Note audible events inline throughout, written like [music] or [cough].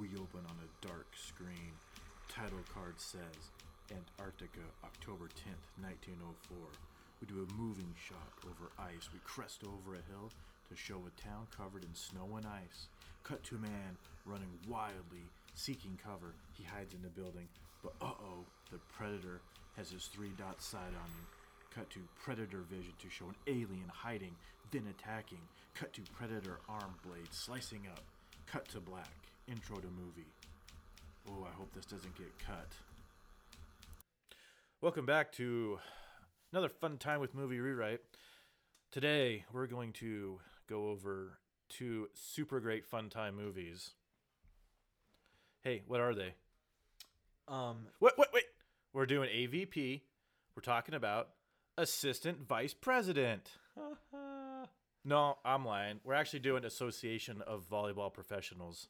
We open on a dark screen. Title card says Antarctica, October 10th, 1904. We do a moving shot over ice. We crest over a hill to show a town covered in snow and ice. Cut to a man running wildly, seeking cover. He hides in the building, but uh oh, the predator has his three dot sight on him. Cut to predator vision to show an alien hiding, then attacking. Cut to predator arm blade slicing up. Cut to black. Intro to movie. Oh, I hope this doesn't get cut. Welcome back to another fun time with Movie Rewrite. Today, we're going to go over two super great fun time movies. Hey, what are they? Um, Wait, wait, wait. We're doing AVP. We're talking about Assistant Vice President. [laughs] no, I'm lying. We're actually doing Association of Volleyball Professionals.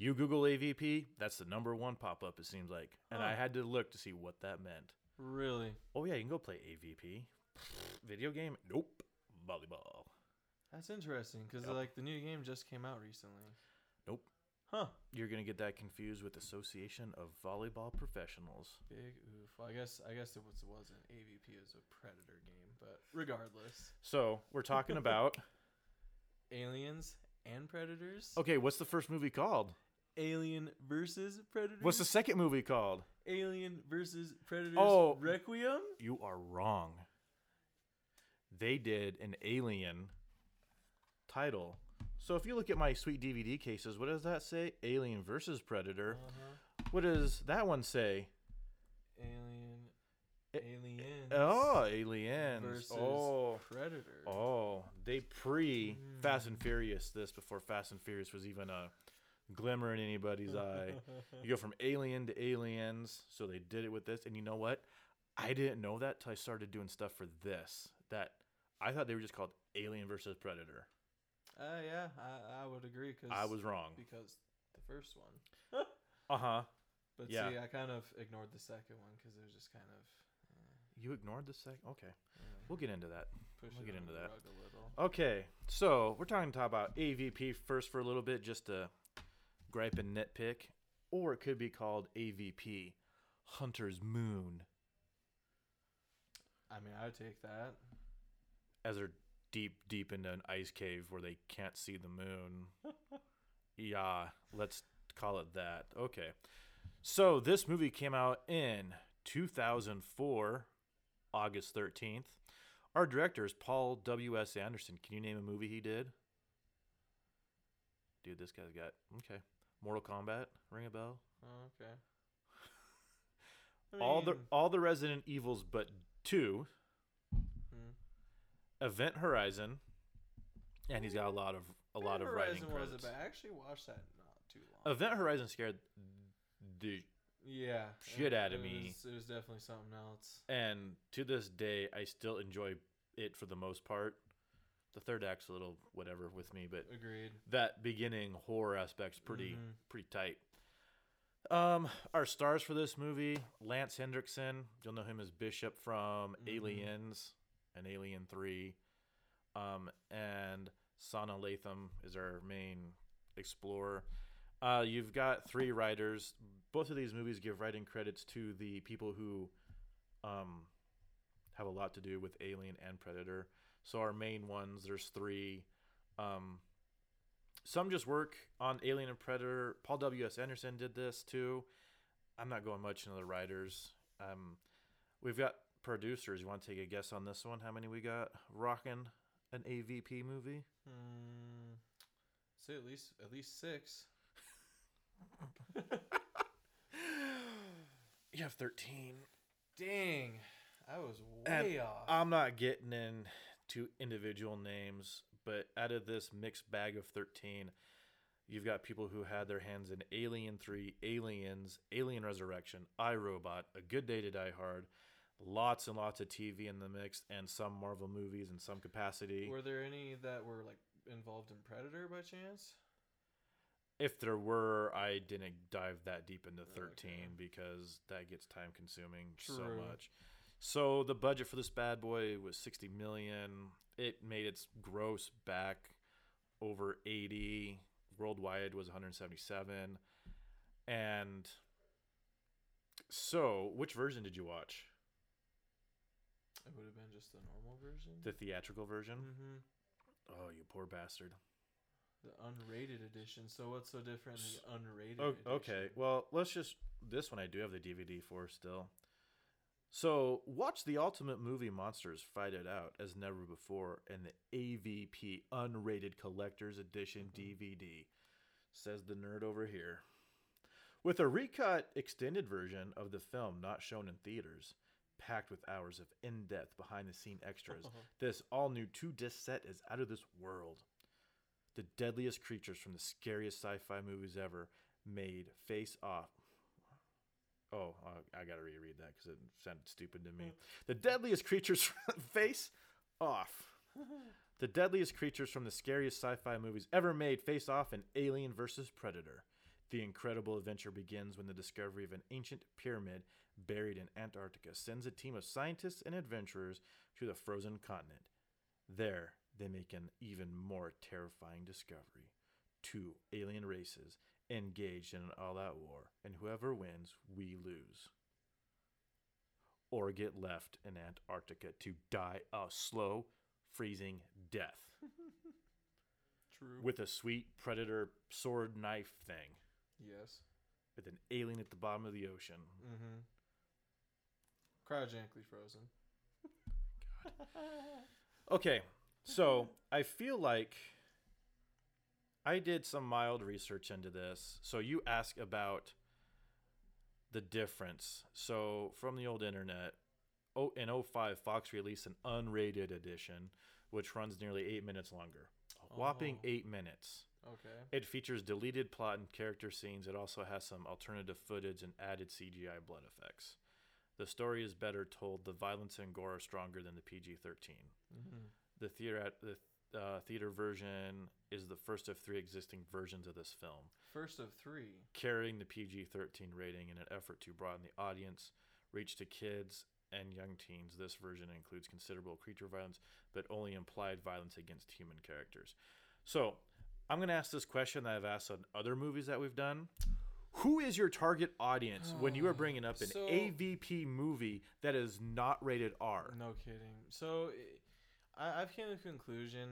You Google AVP, that's the number one pop up, it seems like. And I had to look to see what that meant. really? Oh, yeah, you can go play AVP. Video game? Nope. Volleyball. That's interesting because Yep. like the new game just came out recently. Nope. Huh? You're going to get that confused with Association of Volleyball Professionals. Big oof. Well, I guess I guess it was it wasn't AVP is a Predator game, but regardless, So, we're talking [laughs] about. aliens and predators. Okay, what's the first movie called? Alien versus Predator. What's the second movie called? Alien versus predators? Oh. Requiem. You are wrong. They did an Alien title. So if you look at my sweet DVD cases, what does that say? Alien versus Predator. Uh-huh. What does that one say? Alien. Aliens. Oh, Aliens. Versus oh. Predator. Oh, they pre Fast and Furious this before Fast and Furious was even a glimmer in anybody's [laughs] eye. You go from Alien to Aliens, so they did it with this. And you know what? I didn't know that till I started doing stuff for this. That I thought they were just called Alien versus Predator. Uh, yeah, I, I would agree because I was wrong. because the first one. [laughs] Uh huh. But Yeah. see, I kind of ignored the second one because it was just kind of You ignored the second. Okay, uh, we'll get into that. push We'll get into that. Okay, so we're talking to talk about AVP first for a little bit, just to gripe and nitpick, or it could be called AVP, Hunter's Moon, I mean, I would take that. as they're deep, deep into an ice cave where they can't see the moon. [laughs] yeah, let's call it that. Okay, so this movie came out in 2004, August 13th. Our director is Paul W.S. Anderson. Can you name a movie he did? Dude, this guy's got okay. Mortal Kombat, ring a bell. Oh, okay. I [laughs] all the all the Resident Evils but two. hmm. Event Horizon, and he's got a lot of a lot of writing Horizon was credits. it, but I actually watched that not too long. Event Horizon scared the yeah, shit it- of it me. Was, it was definitely something else. and to this day I still enjoy it for the most part. The third act's a little whatever with me, but Agreed. that beginning horror aspect's pretty Mhm. pretty tight. Um, our stars for this movie: Lance Henriksen. You'll know him as Bishop from Mhm. Aliens and Alien Three. Um, and Sanaa Lathan is our main explorer. Uh, you've got three writers. Both of these movies give writing credits to the people who um, have a lot to do with Alien and Predator. So our main ones, there's three. Um, some just work on Alien and Predator. Paul W. S. Anderson did this too. I'm not going much into the writers. Um, we've got producers. You want to take a guess on this one? How many we got? Rocking an AVP movie? Hmm. Say at least at least six. [laughs] You have 13. Dang, I was way And off. I'm not getting into individual names, but out of this mixed bag of 13, you've got people who had their hands in Alien 3, Aliens, Alien Resurrection, iRobot, A Good Day to Die Hard, lots and lots of TV in the mix, and some Marvel movies in some capacity. were there any that were like involved in Predator by chance? If there were, I didn't dive that deep into 13 Okay. because that gets time consuming so much. So the budget for this bad boy was 60 million. It made its gross back over 80. Worldwide was 177. And so, which version did you watch? It would have been just the normal version. The theatrical version? mm-hmm. Oh, you poor bastard. The unrated edition. So what's so different in the unrated O- edition? okay, well, let's just. This one I do have the DVD for still. So, watch the Ultimate Movie Monsters fight it out as never before in the AVP Unrated Collector's Edition mm-hmm. DVD, says the nerd over here. With a recut extended version of the film not shown in theaters, packed with hours of in depth behind the scene extras, uh-huh. this all new two disc set is out of this world. The deadliest creatures from the scariest sci fi movies ever made face off. Oh, uh, I gotta reread that because it sounded stupid to me. The deadliest creatures from [laughs] face off. [laughs] The deadliest creatures from the scariest sci fi movies ever made face off in Alien vs. Predator. The incredible adventure begins when the discovery of an ancient pyramid buried in Antarctica sends a team of scientists and adventurers to the frozen continent. There, they make an even more terrifying discovery. Two alien races engaged in an all out war, and whoever wins, we lose. Or get left in Antarctica to die a slow, freezing death [laughs] True. with a sweet predator sword knife thing yes. with an alien at the bottom of the ocean. Mm-hmm. Cryogenically frozen. [laughs] God. Okay, so I feel like I did some mild research into this. So you ask about the difference. So from the old internet, oh, in 05, Fox released an unrated edition, which runs nearly eight minutes longer. A whopping Oh. eight minutes. Okay. It features deleted plot and character scenes. It also has some alternative footage and added CGI blood effects. The story is better told. The violence and gore are stronger than the PG 13. Mm-hmm. The theater the uh, theater version is the first of three existing versions of this film, First of three. carrying the PG-13 rating in an effort to broaden the audience, reach to kids and young teens. This version includes considerable creature violence, but only implied violence against human characters. So, I'm going to ask this question that I've asked on other movies that we've done. Who is your target audience when you are bringing up an [sighs] So- AVP movie that is not rated R? No kidding. So I, I've came to the conclusion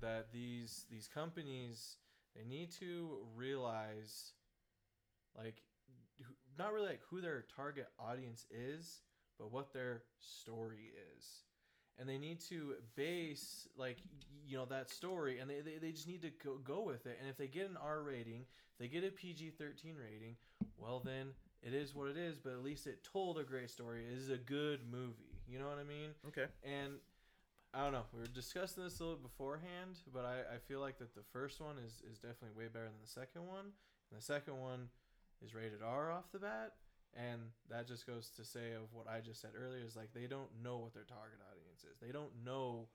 that these these companies they need to realize like not really like who their target audience is, but what their story is. And they need to base like you know that story and they, they, they just need to go, go with it. And if they get an R rating, if they get a PG thirteen rating, well then it is what it is, but at least it told a great story. It is a good movie. You know what I mean? Okay. And I don't know. We were discussing this a little beforehand, but I, I feel like that the first one is, is definitely way better than the second one. And the second one is rated R off the bat. And that just goes to say of what I just said earlier is like they don't know what their target audience is. They don't know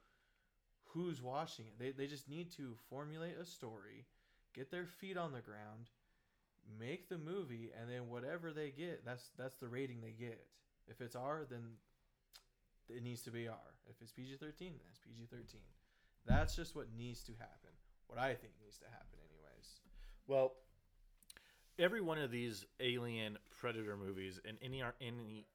who's watching it. They, they just need to formulate a story, get their feet on the ground, make the movie, and then whatever they get, that's that's the rating they get. If it's R, then it needs to be R. If it's PG thirteen, then it's PG thirteen. That's just what needs to happen. What I think needs to happen, anyways. Well, every one of these alien predator movies and any any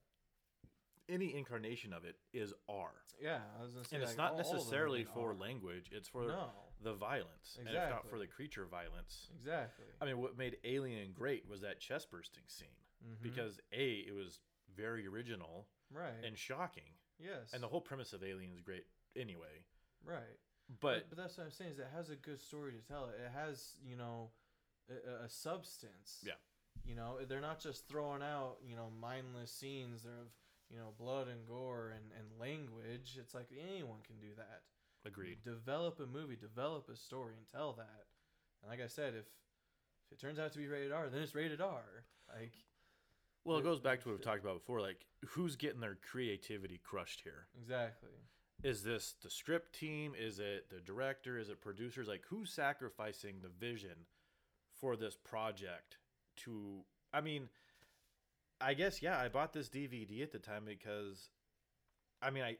any incarnation of it is R. Yeah, I was gonna say, And it's like, not all- all necessarily been for R. language, it's for No, the violence. And if not for the creature violence. exactly. I mean, what made Alien great was that chest bursting scene. Mhm. Because A, it was very original right, and shocking. Yes, And the whole premise of Alien is great anyway. right. But but that's what I'm saying is it has a good story to tell. It has you know a, a- a substance. Yeah. You know they're not just throwing out you know mindless scenes. They're of you know blood and gore and, and language. It's like anyone can do that. agreed. Develop a movie, develop a story, and tell that. And like I said, if if it turns out to be rated R, then it's rated R. Like Well, it goes back to what we've talked about before. Like, who's getting their creativity crushed here? exactly. is this the script team is it the director is it producers like who's sacrificing the vision for this project to i mean i guess yeah i bought this dvd at the time because i mean i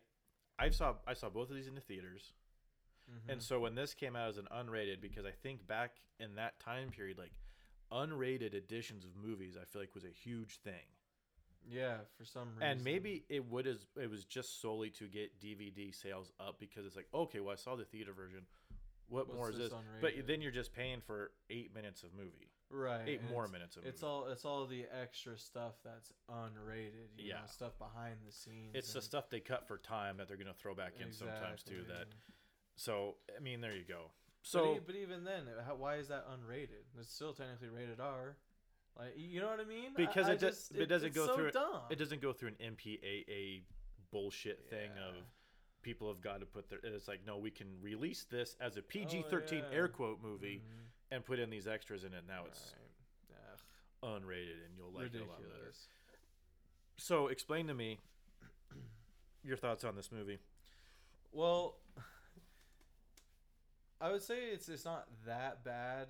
i saw i saw both of these in the theaters Mhm. and so when this came out as an unrated because i think back in that time period like unrated editions of movies, I feel like was a huge thing. Yeah, for some reason. And maybe it would as it was just solely to get DVD sales up because it's like, okay, well I saw the theater version. What What's more is this this? But then you're just paying for eight minutes of movie, right eight and more minutes of It's all it's all the extra stuff that's unrated. You Yeah. know, stuff behind the scenes. it's the stuff they cut for time that they're gonna throw back in sometimes too. That so I mean, there you go. But, So e- but even then, how, why is that unrated? It's still technically rated R. Like you know what I mean? Because I it does- just- it doesn't it's go so through it- Dumb. it doesn't go through an MPAA bullshit thing of people have got to put their. It's like no, we can release this as a PG-13 Oh, yeah. air quote movie Mhm. and put in these extras in it. Now it's Right. Unrated, and you'll like it a lot better. ridiculous. So explain to me your thoughts on this movie. Well, I would say it's it's not that bad,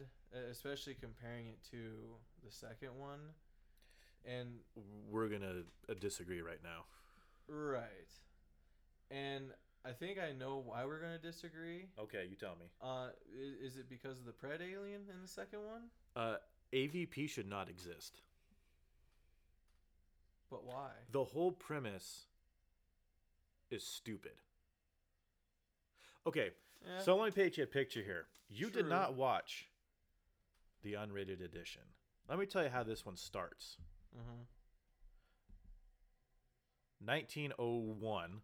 especially comparing it to the second one. And We're gonna uh, disagree right now. right, and I think I know why we're gonna disagree. Okay, you tell me. Uh, is, is it because of the pred alien in the second one? Uh, AVP should not exist. But why? The whole premise is stupid. Okay, Yeah. so let me paint you a picture here. You did not watch the unrated edition. Let me tell you how this one starts. uh-huh. 1901,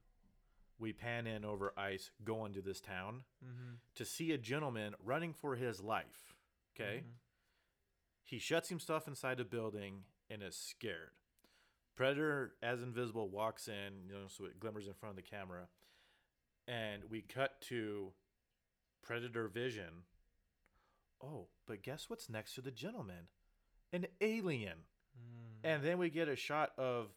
we pan in over ice going to this town Mm-hmm. to see a gentleman running for his life. Okay? Mhm. He shuts himself inside a building and is scared. Predator, as invisible, walks in, you know, so it glimmers in front of the camera. And we cut to Predator Vision. Oh, but guess what's next to the gentleman? An alien. Mm. And then we get a shot of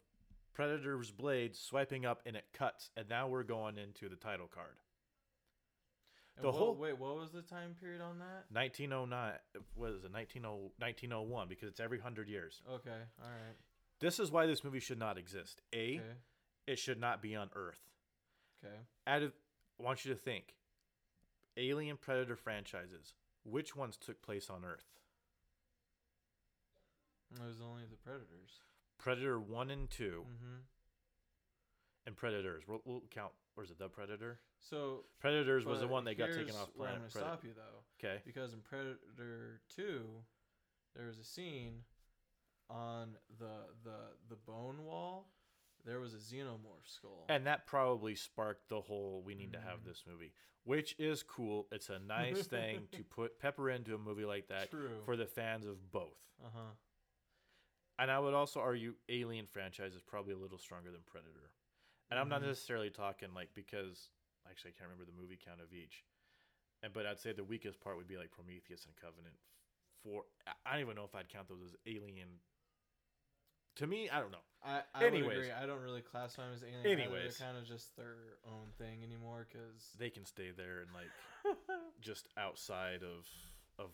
Predator's blade swiping up and it cuts. And now we're going into the title card. And the what- whole- wait, what was the time period on that? 1909, what is it, 1900, 1901, because it's every 100 years. Okay, all right. This is why this movie should not exist. A, Okay, it should not be on Earth. okay. Out of, I want you to think Alien Predator franchises, which ones took place on Earth? It was only the predators. Predator 1 and 2, Mm-hmm. and Predators. We'll, we'll count, or is it The Predator? So Predators was the one that got taken off Where I'm planet gonna stop you though, Okay. because in Predator Two, there was a scene on the the the bone wall. There was a xenomorph skull. And that probably sparked the whole we need to have Mhm. this movie, which is cool. It's a nice [laughs] thing to put pepper into a movie like that True. for the fans of both. uh huh. And I would also argue Alien franchise is probably a little stronger than Predator. And I'm not Mhm. necessarily talking like because actually I can't remember the movie count of each. And but I'd say the weakest part would be like Prometheus and Covenant. For I don't even know if I'd count those as Alien. To me, I don't know. I, I Anyways. I don't really classify them as alien. Anyways. they're kind of just their own thing anymore. Because They can stay there and like [laughs] just outside of of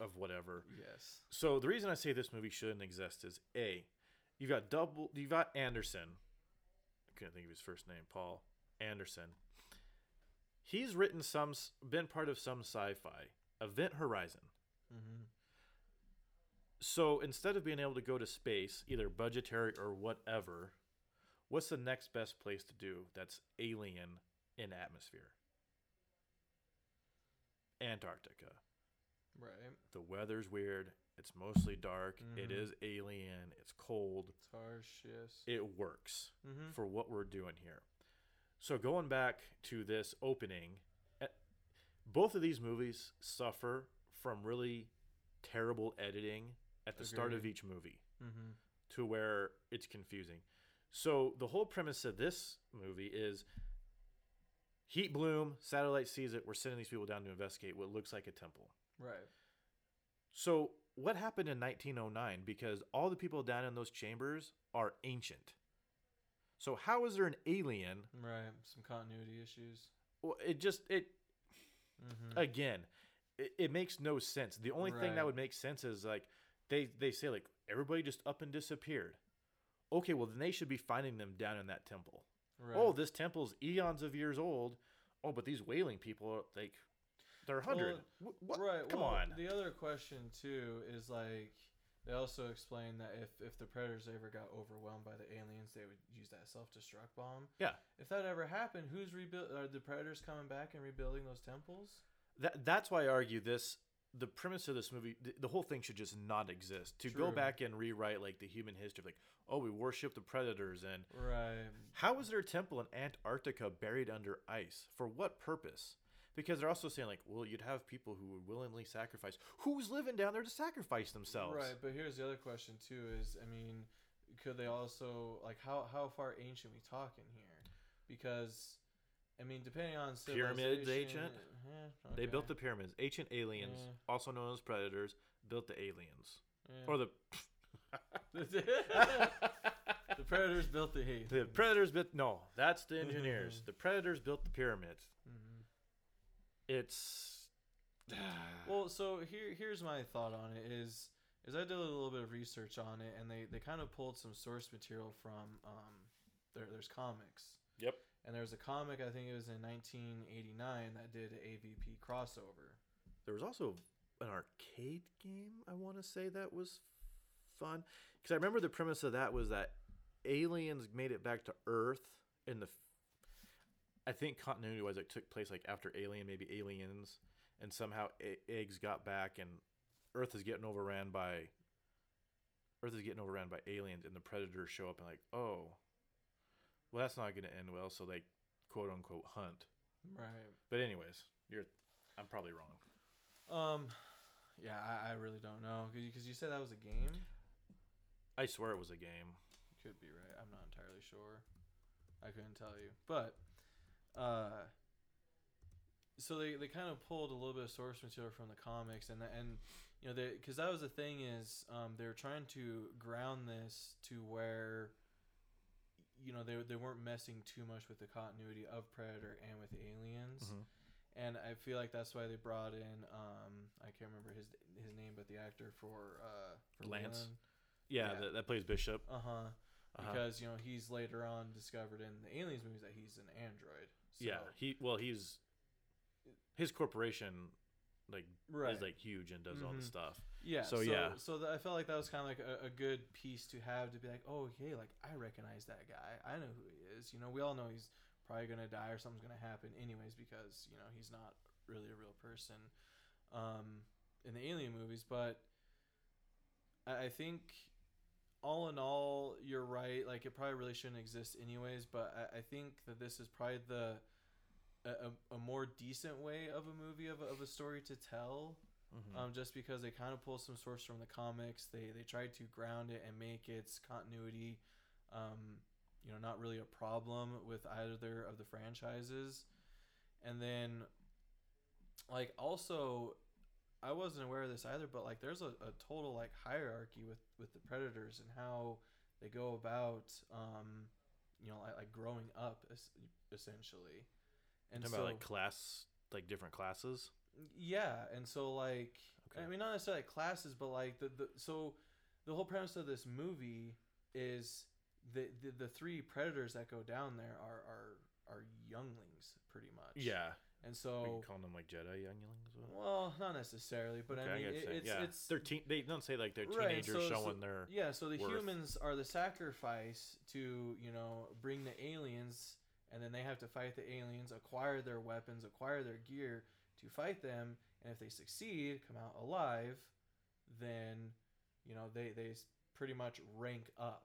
of whatever. yes, So the reason I say this movie shouldn't exist is a, you've got double, you've got Anderson. I couldn't think of his first name, Paul Anderson. He's written some, been part of some sci-fi. Event Horizon. mm-hmm. So instead of being able to go to space, either budgetary or whatever, what's the next best place to do that's alien in atmosphere? Antarctica. right. The weather's weird. It's mostly dark. It Mhm. is alien. It's cold. It's harsh. Yes. It works mm-hmm. for what we're doing here. So going back to this opening, eh, both of these movies suffer from really terrible editing at the start of each movie Mm-hmm. to where it's confusing. So the whole premise of this movie is heat bloom, satellite sees it, we're sending these people down to investigate what looks like a temple. Right. So what happened in 1909 because all the people down in those chambers are ancient. So how is there an alien? Right. Some continuity issues. Well, it just it Mm-hmm. again, it, it makes no sense. The only thing that would make sense is like they they say like everybody just up and disappeared. Okay, well then they should be finding them down in that temple. right. Oh, this temple's eons of years old. Oh, but these whaling people are like they're hundred. Well, what? Right. Come well, on. The other question too is like they also explain that if if the predators ever got overwhelmed by the aliens, they would use that self destruct bomb. Yeah. If that ever happened, who's rebuild? Are the predators coming back and rebuilding those temples? That that's why I argue this. The premise of this movie, th- the whole thing should just not exist. To go back and rewrite like the human history, like oh, we worship the predators, and Right. how is there a temple in Antarctica buried under ice? For what purpose? Because they're also saying like, well, you'd have people who would willingly sacrifice. Who's living down there to sacrifice themselves? Right. But here's the other question too: is I mean, could they also like how how far ancient we talking here? Because I mean, depending on Pyramids ancient? eh, They built the pyramids. Ancient aliens, Yeah. also known as predators, built the aliens yeah. or the [laughs] the predators built the heat. the predators built. No, that's the engineers. the predators built the pyramids. Mhm. It's [sighs] Well, so here here's my thought on it is is I did a little bit of research on it and they, they kind of pulled some source material from um there, there's comics yep. And there was a comic I think it was in 1989 that did a AVP crossover. There was also an arcade game. I want to say that was fun because I remember the premise of that was that aliens made it back to Earth in the. I think continuity wise, it took place like after Alien, maybe Aliens, and somehow e- eggs got back, and Earth is getting overran by. Earth is getting overran by aliens, and the predators show up and like, oh, well, that's not going to end well. So they, quote unquote, hunt. Right. But anyways, you're, I'm probably wrong. Um yeah, I, I really don't know because you said that was a game. I swear it was a game. Could be right. I'm not entirely sure. I couldn't tell you. But uh so they, they kind of pulled a little bit of source material from the comics and and you know they because that was the thing is um, they were trying to ground this to where you know they, they weren't messing too much with the continuity of predator and with aliens Mhm. and i feel like that's why they brought in um, i can't remember his his name but the actor for uh for Lance? Yeah, Yeah. That, that plays Bishop. uh-huh Uh-huh. because you know he's later on discovered in the aliens movies that he's an android so, yeah, he well he's his corporation like right is like huge and does all the stuff. Yeah so, so, yeah. so th- i felt like that was kind of like a, a good piece to have to be like oh hey like i recognize that guy i know who he is you know we all know he's probably gonna die or something's gonna happen anyways because you know he's not really a real person um in the alien movies but i, I think all in all you're right like it probably really shouldn't exist anyways but i, I think that this is probably the a, a, a more decent way of a movie of a, of a story to tell Mhm. um, just because they kind of pull some source from the comics. They they tried to ground it and make its continuity, um, you know, not really a problem with either of the franchises. And then, like, also, I wasn't aware of this either, but like, there's a, a total like hierarchy with with the predators and how they go about, um, you know, like, like growing up es- essentially. And so, about like class, like different classes. Yeah, and so like Okay. I mean not necessarily like classes, but like the, the so the whole premise of this movie is the, the the three predators that go down there are are are younglings pretty much. Yeah, And so can call them like Jedi younglings. as well. not necessarily, but Okay, I mean get it, it's yeah, it's they're teen. They don't say like they're teenagers so- so- showing their. yeah, so the worth. humans are the sacrifice to, you know, bring the aliens and then they have to fight the aliens, acquire their weapons, acquire their gear to fight them, and if they succeed, come out alive, then you know, they they pretty much rank up.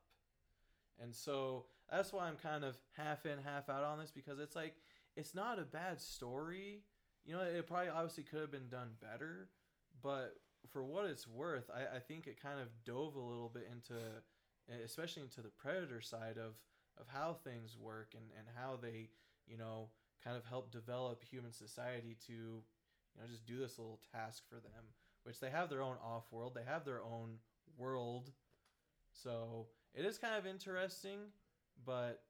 And so that's why I'm kind of half in, half out on this because it's like it's not a bad story. You know, it probably obviously could have been done better, but for what it's worth, I, I think it kind of dove a little bit into, especially into the predator side of of how things work and and how they, you know, kind of help develop human society to, you know, just do this little task for them, which they have their own off world, they have their own world, so it is kind of interesting, but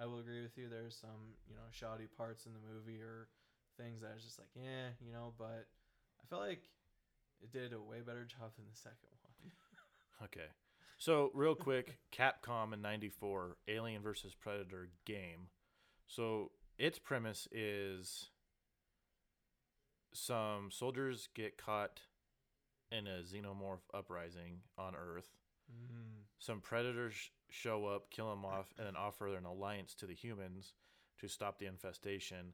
I will agree with you. There's some, you know, shoddy parts in the movie or things that I was just like, yeah, you know, but I felt like it did a way better job than the second one. [laughs] Okay. So real quick, [laughs] Capcom in '94, Alien versus Predator game. So its premise is some soldiers get caught in a xenomorph uprising on Earth. Mm. Some predators show up, kill them off, and then offer an alliance to the humans to stop the infestation.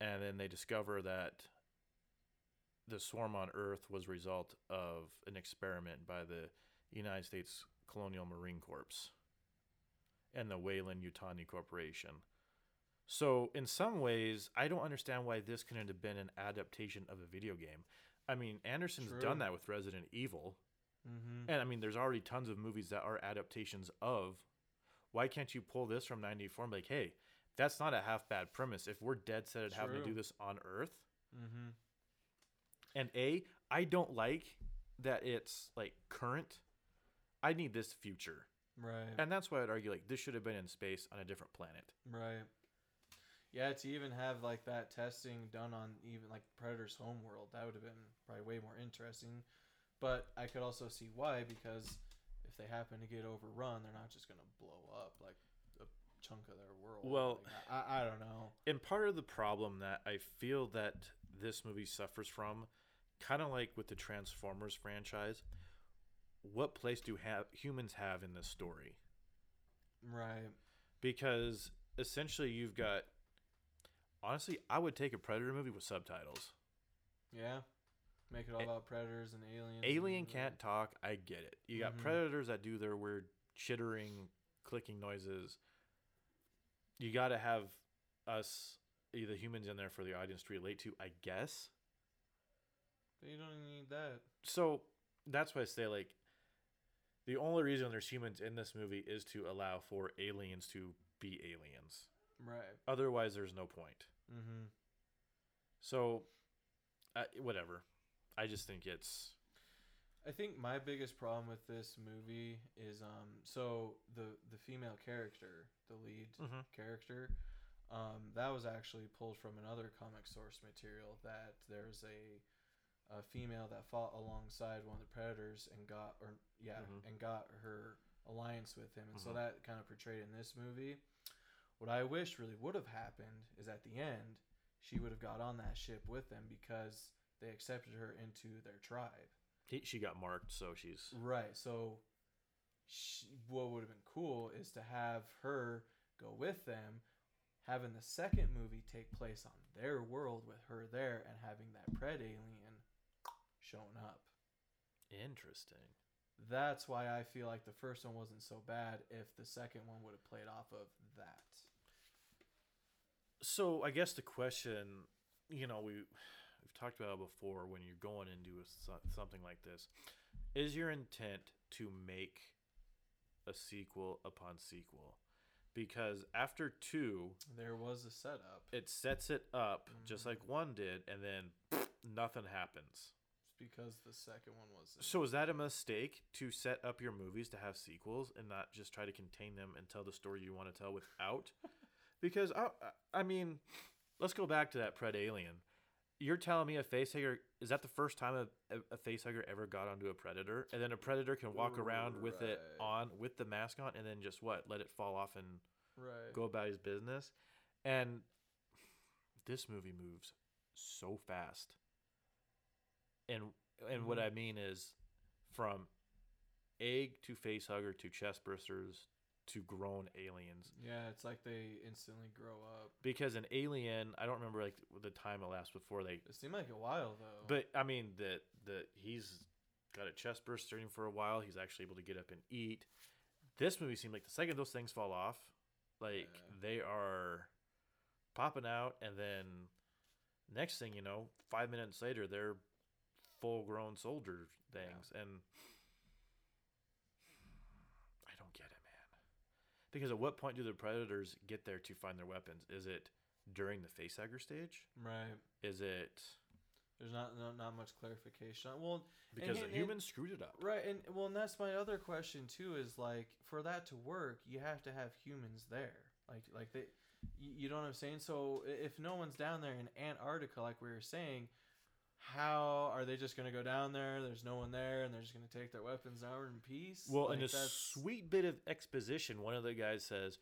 And then they discover that the swarm on Earth was a result of an experiment by the United States Colonial Marine Corps and the Weyland Yutani Corporation. So, in some ways, I don't understand why this couldn't have been an adaptation of a video game. I mean, Anderson's True. done that with Resident Evil. Mm-hmm. And I mean, there's already tons of movies that are adaptations of. Why can't you pull this from 94 and be like, hey, that's not a half bad premise. If we're dead set at having to do this on Earth, Mm-hmm. and A, I don't like that it's like current. I need this future. Right. And that's why I'd argue like this should have been in space on a different planet. Right. Yeah, to even have like that testing done on even like Predator's homeworld, that would have been probably way more interesting. But I could also see why because if they happen to get overrun, they're not just gonna blow up like a chunk of their world. Well- Like, I, I don't know. And part of the problem that I feel that this movie suffers from, kind of like with the Transformers franchise, what place do have humans have in this story? Right. Because essentially you've got honestly, I would take a Predator movie with subtitles. Yeah. Make it all about predators and aliens. Alien and, can't talk, I get it. You got Mhm. predators that do their weird chittering, clicking noises. You got to have us the humans in there for the audience to relate to, I guess. But you don't need that. so that's why I say like the only reason there's humans in this movie is to allow for aliens to be aliens. Right. Otherwise, there's no point. Mm-hmm. So, uh, whatever. I just think it's I think my biggest problem with this movie is um so the the female character, the lead Mhm. character, um that was actually pulled from another comic source material that there's a a female that fought alongside one of the predators and got or yeah Mhm. and got her alliance with him and so Mhm. that kind of portrayed in this movie what i wish really would have happened is at the end she would have got on that ship with them because they accepted her into their tribe she got marked, so she's Right. So, sh what would have been cool is to have her go with them, having the second movie take place on their world with her there, and having that pred alien showing up. interesting. That's why I feel like the first one wasn't so bad if the second one would have played off of that. So I guess the question, you know, we we've talked about it before when you're going into a, something like this, is your intent to make a sequel upon sequel? Because after two, There was a setup. it sets it up just Mhm. like one did, and then [laughs] nothing happens. It's because the second one was. So is that a mistake to set up your movies to have sequels and not just try to contain them and tell the story you want to tell without? Because I, I mean, let's go back to that Pred Alien. You're telling me a facehugger is that the first time a, a, facehugger ever got onto a predator, and then a predator can walk around with it on with the mask on, and then just what let it fall off and right. go about his business. And this movie moves so fast. And and what Mhm. I mean is from egg to face hugger to chest bursters to grown aliens. Yeah, it's like they instantly grow up. Because an alien, I don't remember like the time it lasts before they It seemed like a while though. but I mean that that he's got a chest burster in for a while. He's actually able to get up and eat. This movie seemed like the second those things fall off, like Yeah. they are popping out, and then next thing you know, five minutes later, they're full grown soldier things, and I don't get it, man. Because at what point do the predators get there to find their weapons? Is it during the facehugger stage? right. Is it There's not not, not much clarification. on- Well, because and- the and- humans screwed it up? right, and well, and that's my other question too. Is like for that to work, you have to have humans there. Like like they, you, you know what I'm saying. So if no one's down there in Antarctica, like we were saying, how are they just gonna go down there? There's no one there, and they're just gonna take their weapons out in peace. Well, like in a that's- sweet bit of exposition, one of the guys says,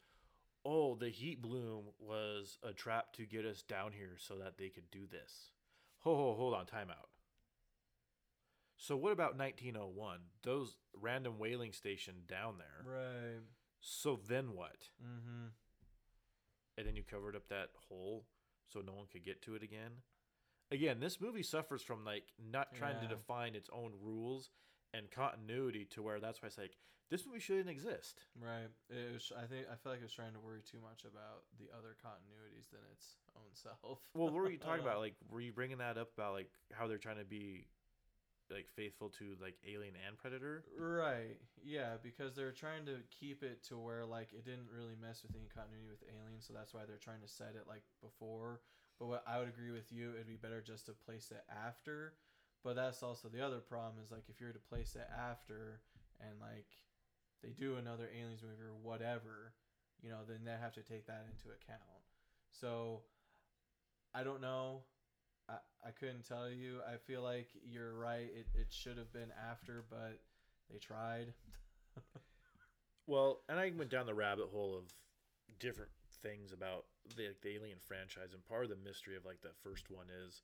"Oh, the heat bloom was a trap to get us down here so that they could do this." Ho ho, hold on, time out. So what about 1901? Those random whaling station down there. Right. So then what? Mm-hmm. And then you covered up that hole so no one could get to it again. Again, this movie suffers from like not trying to define its own rules and continuity to where that's why it's like this movie shouldn't exist. Right. It was, I think I feel like it's trying to worry too much about the other continuities than its own self. Well, what were you [laughs] talking about? Like, were you bringing that up about like how they're trying to be like faithful to like Alien and Predator? Right. Yeah, because they're trying to keep it to where like it didn't really mess with any continuity with Alien, so that's why they're trying to set it like before. But what I would agree with you, it'd be better just to place it after. But that's also the other problem is like if you were to place it after and like they do another Aliens movie or whatever, you know, then they have to take that into account. So I don't know. I, I couldn't tell you. I feel like you're right. It, it should have been after, but they tried. [laughs] Well, and I went down the rabbit hole of different things about the, like, the Alien franchise, and part of the mystery of like the first one is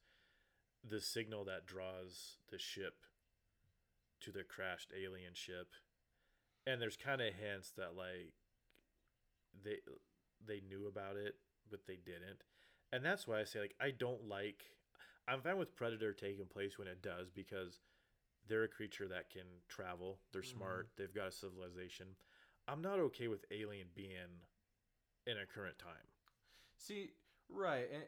the signal that draws the ship to the crashed alien ship, and there's kind of hints that like they they knew about it, but they didn't, and that's why I say like I don't like. I'm fine with Predator taking place when it does because they're a creature that can travel. They're mm-hmm. smart. They've got a civilization. I'm not okay with Alien being in a current time. See, right, and,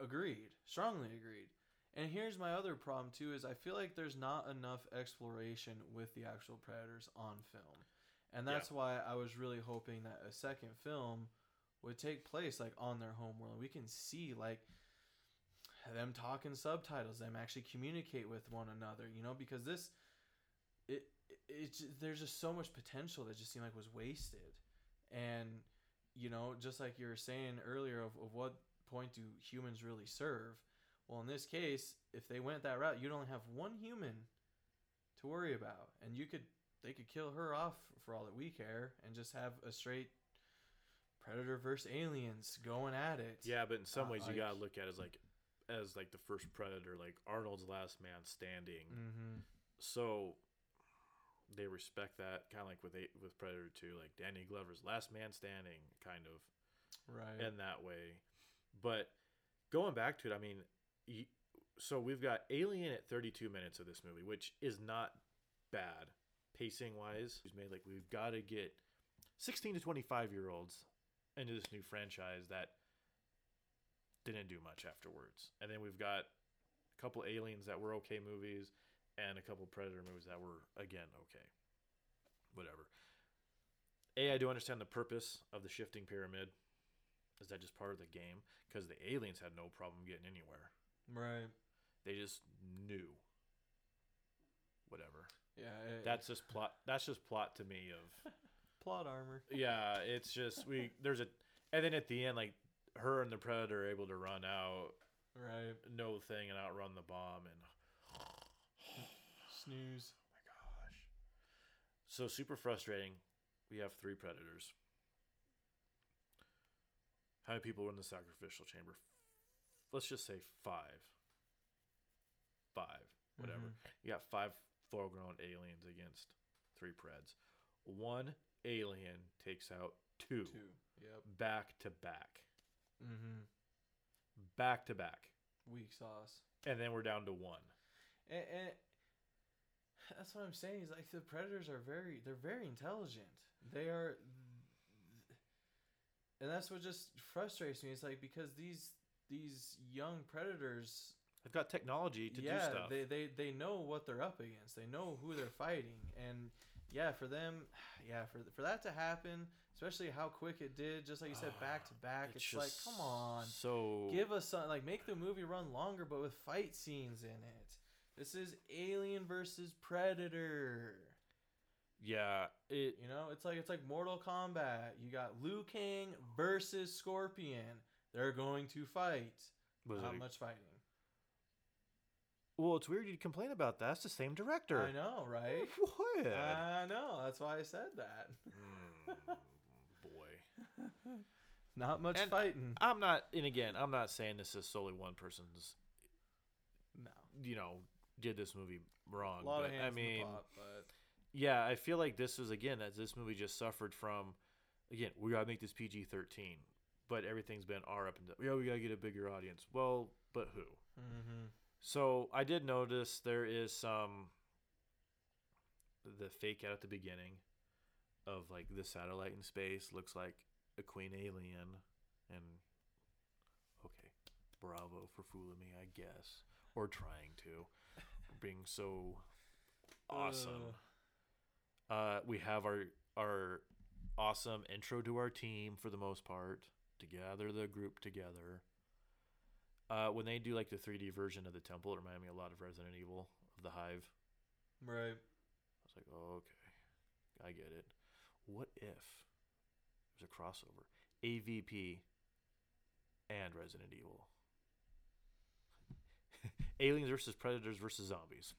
agreed, strongly agreed. And here's my other problem too: is I feel like there's not enough exploration with the actual predators on film, and that's why I was really hoping that a second film would take place like on their home world. We can see like them talking subtitles, them actually communicate with one another. You know, because this, it, it, it there's just so much potential that just seemed like was wasted, and you know, just like you were saying earlier, of, of what point do humans really serve? Well, in this case, if they went that route, you'd only have one human to worry about, and you could they could kill her off for all that we care, and just have a straight predator versus aliens going at it. Yeah, but in some Uh, ways you like- gotta look at it as like as like the first Predator, like Arnold's last man standing. Mm-hmm. So they respect that, kind of like with with Predator Two, like Danny Glover's last man standing, kind of. Right. in that way. But going back to it, I mean, so we've got Alien at 32 minutes of this movie, which is not bad pacing wise. He's made like we've got to get 16 to 25 year olds into this new franchise that didn't do much afterwards. And then we've got a couple Aliens that were okay movies and a couple Predator movies that were again okay. Whatever. A, I do understand the purpose of the shifting pyramid. Is that just part of the game? Because the aliens had no problem getting anywhere. right. They just knew. Whatever. Yeah. it- That's just plot. That's just plot to me of. [laughs] plot armor. Yeah, it's just we. There's a, and then at the end, like her and the predator are able to run out, Right. no thing, and outrun the bomb, and Snooze. oh my gosh, so super frustrating. We have three predators. How many people were in the sacrificial chamber? Let's just say five. Five, whatever. Mhm. You got five full-grown aliens against three preds. One alien takes out two, Two. Yep. back to back, Mm-hmm. back to back, Weak sauce. and then we're down to one. And, and that's what I'm saying. Is like the predators are very, they're very intelligent. They are, and that's what just frustrates me. It's like because these these young predators, They've got technology to yeah, do stuff. they they they know what they're up against. They know who they're fighting, and yeah, for them, [sighs] yeah, for for that to happen, especially how quick it did, just like you said, back to [sighs] back. It's, like, come on, So give us some like make the movie run longer but with fight scenes in it this is alien versus predator yeah, it you know it's like it's like mortal kombat you got liu kang versus scorpion they're going to fight was not it. much fighting well, it's weird you complain about that. It's the same director. i know right [laughs] What? i know that's why i said that Mm, boy. [laughs] not much And- fighting I'm not, and again, I'm not saying this is solely one person's no, you know, did this movie wrong. A lot but, of hands I mean, in the pot, but yeah, I feel like this was again as this movie just suffered from again, we gotta make this PG thirteen. But everything's been R up and down. Yeah, we gotta get a bigger audience. Well, but who? mm-hmm. So I did notice there is some the fake out at the beginning of like the satellite in space looks like a queen alien and okay bravo for fooling me i guess or trying to being so awesome uh we have our our awesome intro to our team for the most part to gather the group together uh, when they do like the 3D version of the temple, it reminded me a lot of Resident Evil of the Hive. right. I was like, oh, okay, I get it. What if there's a crossover? AVP and Resident Evil. [laughs] Aliens versus Predators versus Zombies.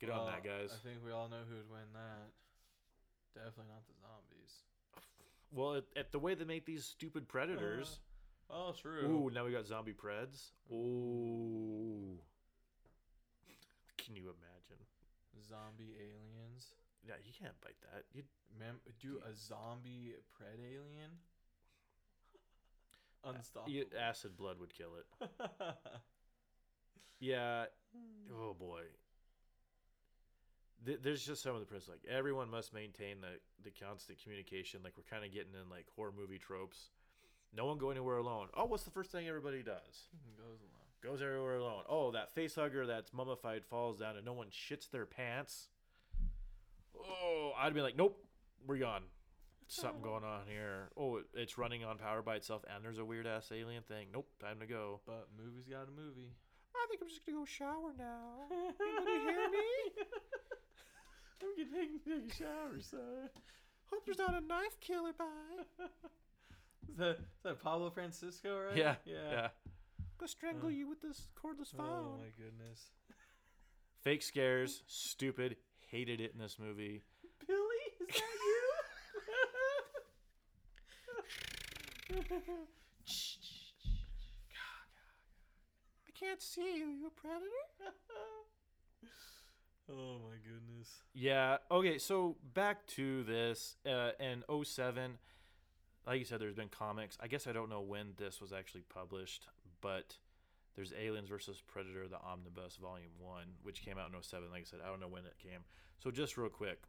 Get on that, guys. I think we all know who would win that. Definitely not the zombies. Well, at, at the way they make these stupid Predators. Uh, oh, true. Ooh, now we got zombie Preds. Ooh. Can you imagine? Zombie aliens. Yeah, you can't bite that. You Mem- do a zombie pred alien. Unstoppable. Acid blood would kill it. [laughs] Yeah. Oh boy. Th- There's just some of the prints like everyone must maintain the the constant communication. Like we're kind of getting in like horror movie tropes. No one go anywhere alone. Oh, what's the first thing everybody does? [laughs] Goes along. Goes everywhere alone. Oh, that face hugger that's mummified falls down and no one shits their pants. Oh, I'd be like, nope, we're gone. Something going on here. Oh, it- it's running on power by itself, and there's a weird ass alien thing. Nope, time to go. But movie's got a movie. I think I'm just gonna go shower now. [laughs] Anybody hear me? [laughs] I'm gonna take, take a shower, son. Hope there's not a knife killer by. [laughs] Is that, is that Pablo Francisco, right? Yeah, Yeah. yeah. I'm gonna strangle Uh. you with this cordless phone. Oh my goodness. Fake scares, stupid. Hated it in this movie. Billy, is that you? [laughs] I can't see you. You a predator? [laughs] oh my goodness. Yeah. Okay. So back to this. Uh, in 07, like you said, there's been comics. I guess I don't know when this was actually published, but there's Aliens versus Predator, the Omnibus Volume 1, which came out in 07. Like I said, I don't know when it came. So just real quick.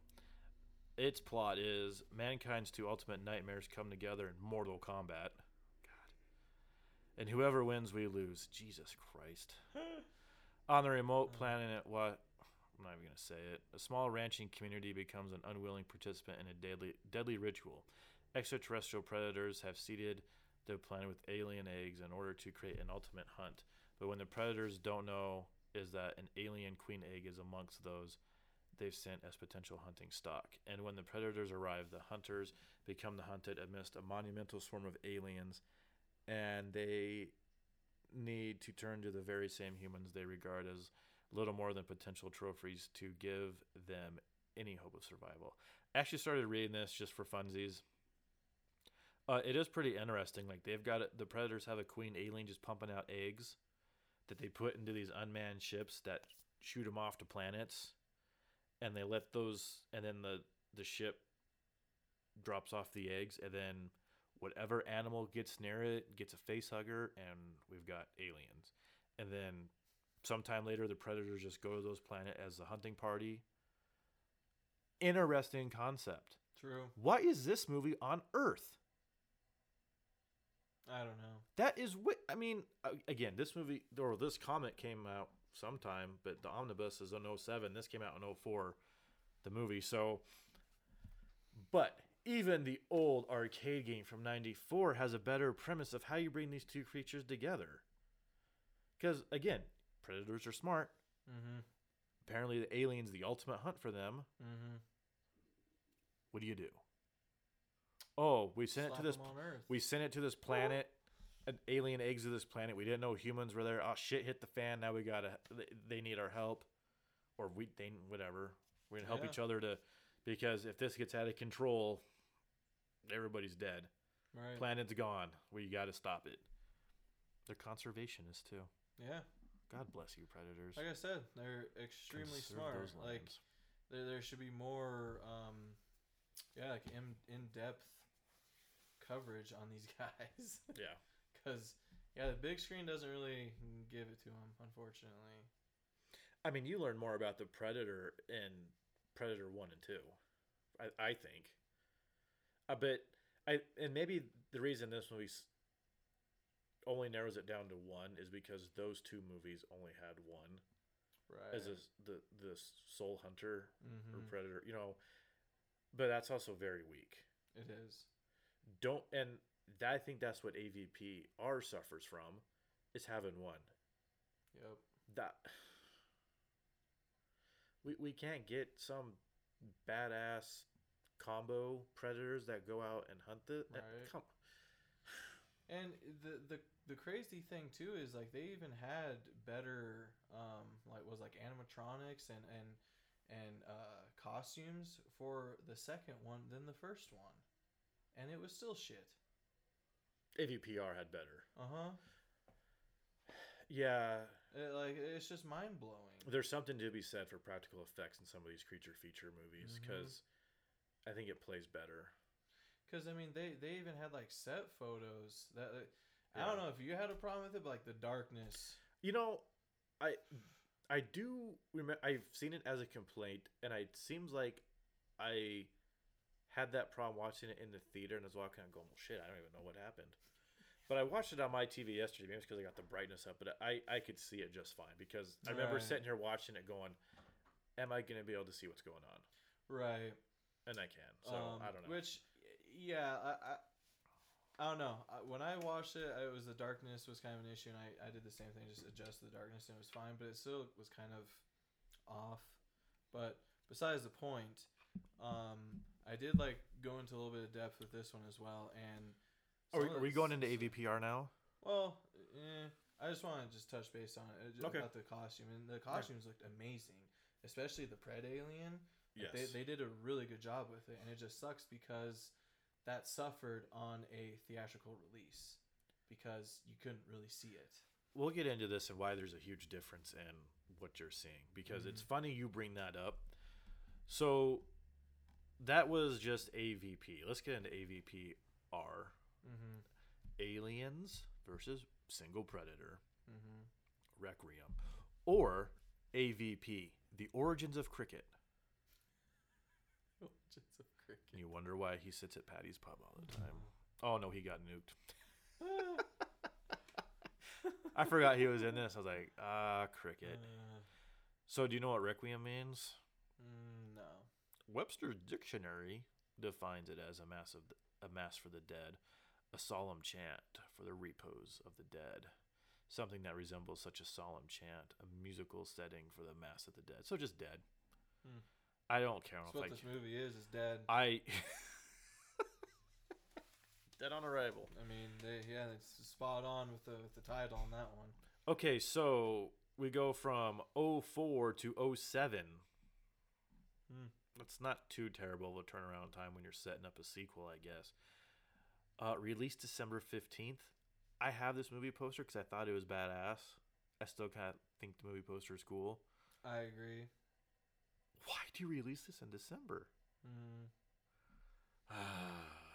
Its plot is mankind's two ultimate nightmares come together in mortal combat. God. And whoever wins, we lose. Jesus Christ. [laughs] On the remote planet, what? I'm not even gonna say it. A small ranching community becomes an unwilling participant in a deadly, deadly ritual. Extraterrestrial predators have seeded the planet with alien eggs in order to create an ultimate hunt. But when the predators don't know is that an alien queen egg is amongst those they've sent as potential hunting stock. And when the predators arrive, the hunters become the hunted amidst a monumental swarm of aliens, and they need to turn to the very same humans they regard as little more than potential trophies to give them any hope of survival. I actually started reading this just for funsies. Uh, it is pretty interesting. Like they've got the predators have a queen alien just pumping out eggs that they put into these unmanned ships that shoot them off to planets, and they let those, and then the the ship drops off the eggs, and then whatever animal gets near it gets a face hugger, and we've got aliens. And then sometime later, the predators just go to those planet as the hunting party. Interesting concept. True. Why is this movie on Earth? I don't know. That is what I mean. Again, this movie or this comic came out sometime, but the omnibus is in 07. This came out in 04, the movie. So, but even the old arcade game from 94 has a better premise of how you bring these two creatures together. Because, again, predators are smart. Mm-hmm. Apparently, the alien's the ultimate hunt for them. Mm-hmm. What do you do? Oh, we sent it to this. We sent it to this planet. An alien eggs to this planet. We didn't know humans were there. Oh shit! Hit the fan. Now we gotta. they- They need our help, or we they whatever. We're gonna help Yeah. each other to, because if this gets out of control, everybody's dead. right. Planet's gone. We gotta stop it. They're conservationists too. Yeah. God bless you, predators. Like I said, they're extremely smart. Like there, there should be more, um, yeah, like in in depth coverage on these [laughs] guys. yeah. Because yeah, the big screen doesn't really give it to them, unfortunately. I mean, you learn more about the predator in Predator One and Two. I, I think. Uh, but I and maybe the reason this movie only narrows it down to one is because those two movies only had one Right. as a, the the sole hunter or hmm predator, you know. But that's also very weak. It is. Don't and that, I think that's what AVPR suffers from is having one. Yep. That we we can't get some badass combo predators that go out and hunt the Right. come And the the the crazy thing too is like they even had better um like was like animatronics and and and uh costumes for the second one than the first one. And it was still shit. AVPR had better. Uh-huh. Yeah, It, like it's just mind blowing. there's something to be said for practical effects in some of these creature feature movies because I think it plays better. Cuz I mean they they even had like set photos that that- I don't know if you had a problem with it but like the darkness. You know, I I do remember I've seen it as a complaint, and it seems like I had that problem watching it in the theater, and I was walking out going, "Well, shit, I don't even know what happened." But I watched it on my TV yesterday, maybe it's because I got the brightness up, but I I could see it just fine because I remember Right. sitting here watching it going, "Am I going to be able to see what's going on?" Right. And I can, so um, I don't know. Which, yeah, I, I, I don't know. When I watched it, it was the darkness was kind of an issue, and I, I did the same thing, just adjust the darkness, and it was fine. But it still was kind of off. But besides the point, um, I did like go into a little bit of depth with this one as well, and are we, are we going into AVPR now? Well, eh, I just want to just touch base on it uh, Okay. about the costume, and the costumes looked amazing, especially the Pred alien. Like, Yes. They, they did a really good job with it, and it just sucks because that suffered on a theatrical release because you couldn't really see it. we'll get into this and why there's a huge difference in what you're seeing because it's funny you bring that up. So that was just AVP. Let's get into AVPR. Mm-hmm. Aliens versus Single Predator Mm-hmm. Requiem or AVP, The Origins of Cricket. Just a cricket. And you wonder why he sits at Patty's pub all the time. Oh no, he got nuked. [laughs] I forgot he was in this. I was like, ah, cricket. Uh, So do you know what Requiem means? mm. Webster's dictionary defines it as a mass of a mass for the dead, a solemn chant for the repose of the dead, something that resembles such a solemn chant, a musical setting for the mass of the dead. So just dead. Hmm. I don't care That's if what I this movie is. Is dead. I [laughs] dead on arrival. I mean, they, yeah, it's spot on with the with the title on that one. Okay, so we go from 04 to 07. Hmm. That's not too terrible of a turnaround time when you're setting up a sequel, I guess. Uh, released December 15th. I have this movie poster because I thought it was badass. I still kind of think the movie poster is cool. I agree. Why do you release this in December? Mm, [sighs]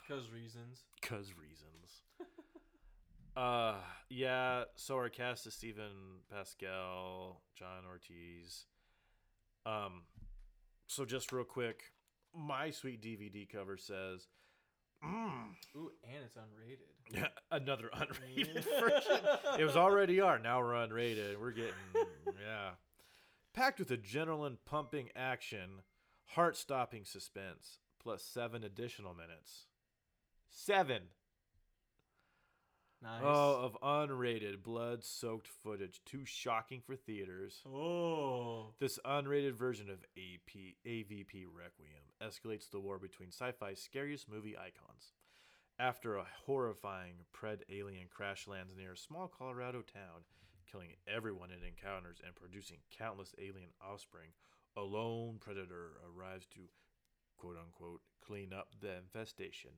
Cause reasons. Cause reasons. [laughs] uh yeah, so our cast is Steven Pasquale, John Ortiz. Um so just real quick, my sweet DVD cover says mm, Ooh, and it's unrated. [laughs] yeah, another unrated version. It was already are. Now we're unrated. We're getting yeah. Packed with adrenaline pumping action, heart stopping suspense, plus seven additional minutes. Seven. Nice. Oh, of unrated, blood soaked footage. Too shocking for theaters. Oh. This unrated version of AP, AVP Requiem escalates the war between sci fi's scariest movie icons. After a horrifying Pred alien crash lands near a small Colorado town, killing everyone it encounters and producing countless alien offspring, a lone predator arrives to quote unquote clean up the infestation.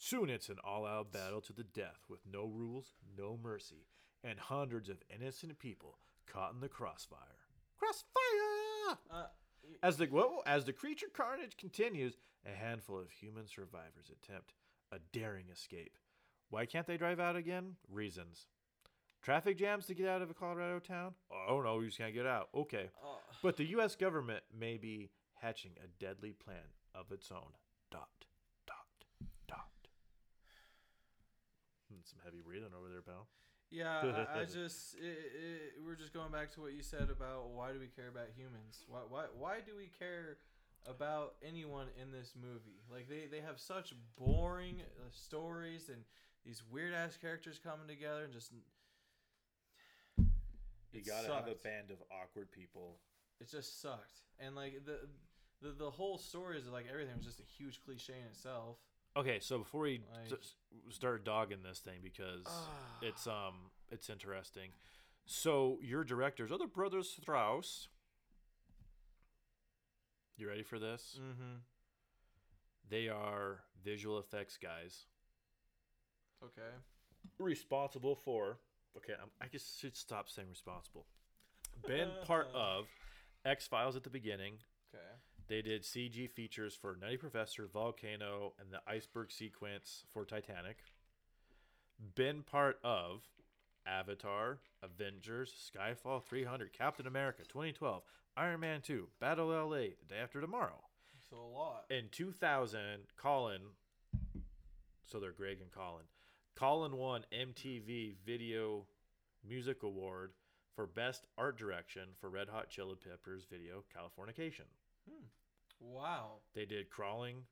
Soon it's an all out battle to the death with no rules, no mercy, and hundreds of innocent people caught in the crossfire. Crossfire! Uh, As the whoa, as the creature carnage continues, a handful of human survivors attempt a daring escape. Why can't they drive out again? Reasons. Traffic jams to get out of a Colorado town? Oh no, you just can't get out. Okay. uh, But the US government may be hatching a deadly plan of its own. Dot, dot, dot. Hmm, Some heavy breathing over there, pal. yeah, [laughs] I, I just it, it, we're just going back to what you said about why do we care about humans? Why why why do we care about anyone in this movie? Like they they have such boring uh, stories and these weird ass characters coming together and just You gotta have a band of awkward people. it just sucked. And like the the the whole story is like everything was just a huge cliche in itself. Okay, so before we Like- s- start dogging this thing because Ah. [sighs] it's um it's interesting. So your directors are the brothers Strause. You ready for this? Mm-hmm. They are visual effects guys Okay. responsible for. Okay, I'm, I just should stop saying responsible. Been part [laughs] of X Files at the beginning. Okay. They did CG features for Nutty Professor, Volcano, and the iceberg sequence for Titanic. Been part of Avatar, Avengers, Skyfall 300, Captain America 2012, Iron Man 2, Battle LA, The Day After Tomorrow. So a lot. In 2000, Colin, so they're Greg and Colin, Colin won MTV Video Music Award for Best Art Direction for Red Hot Chili Peppers video Californication. Wow. They did Crawling,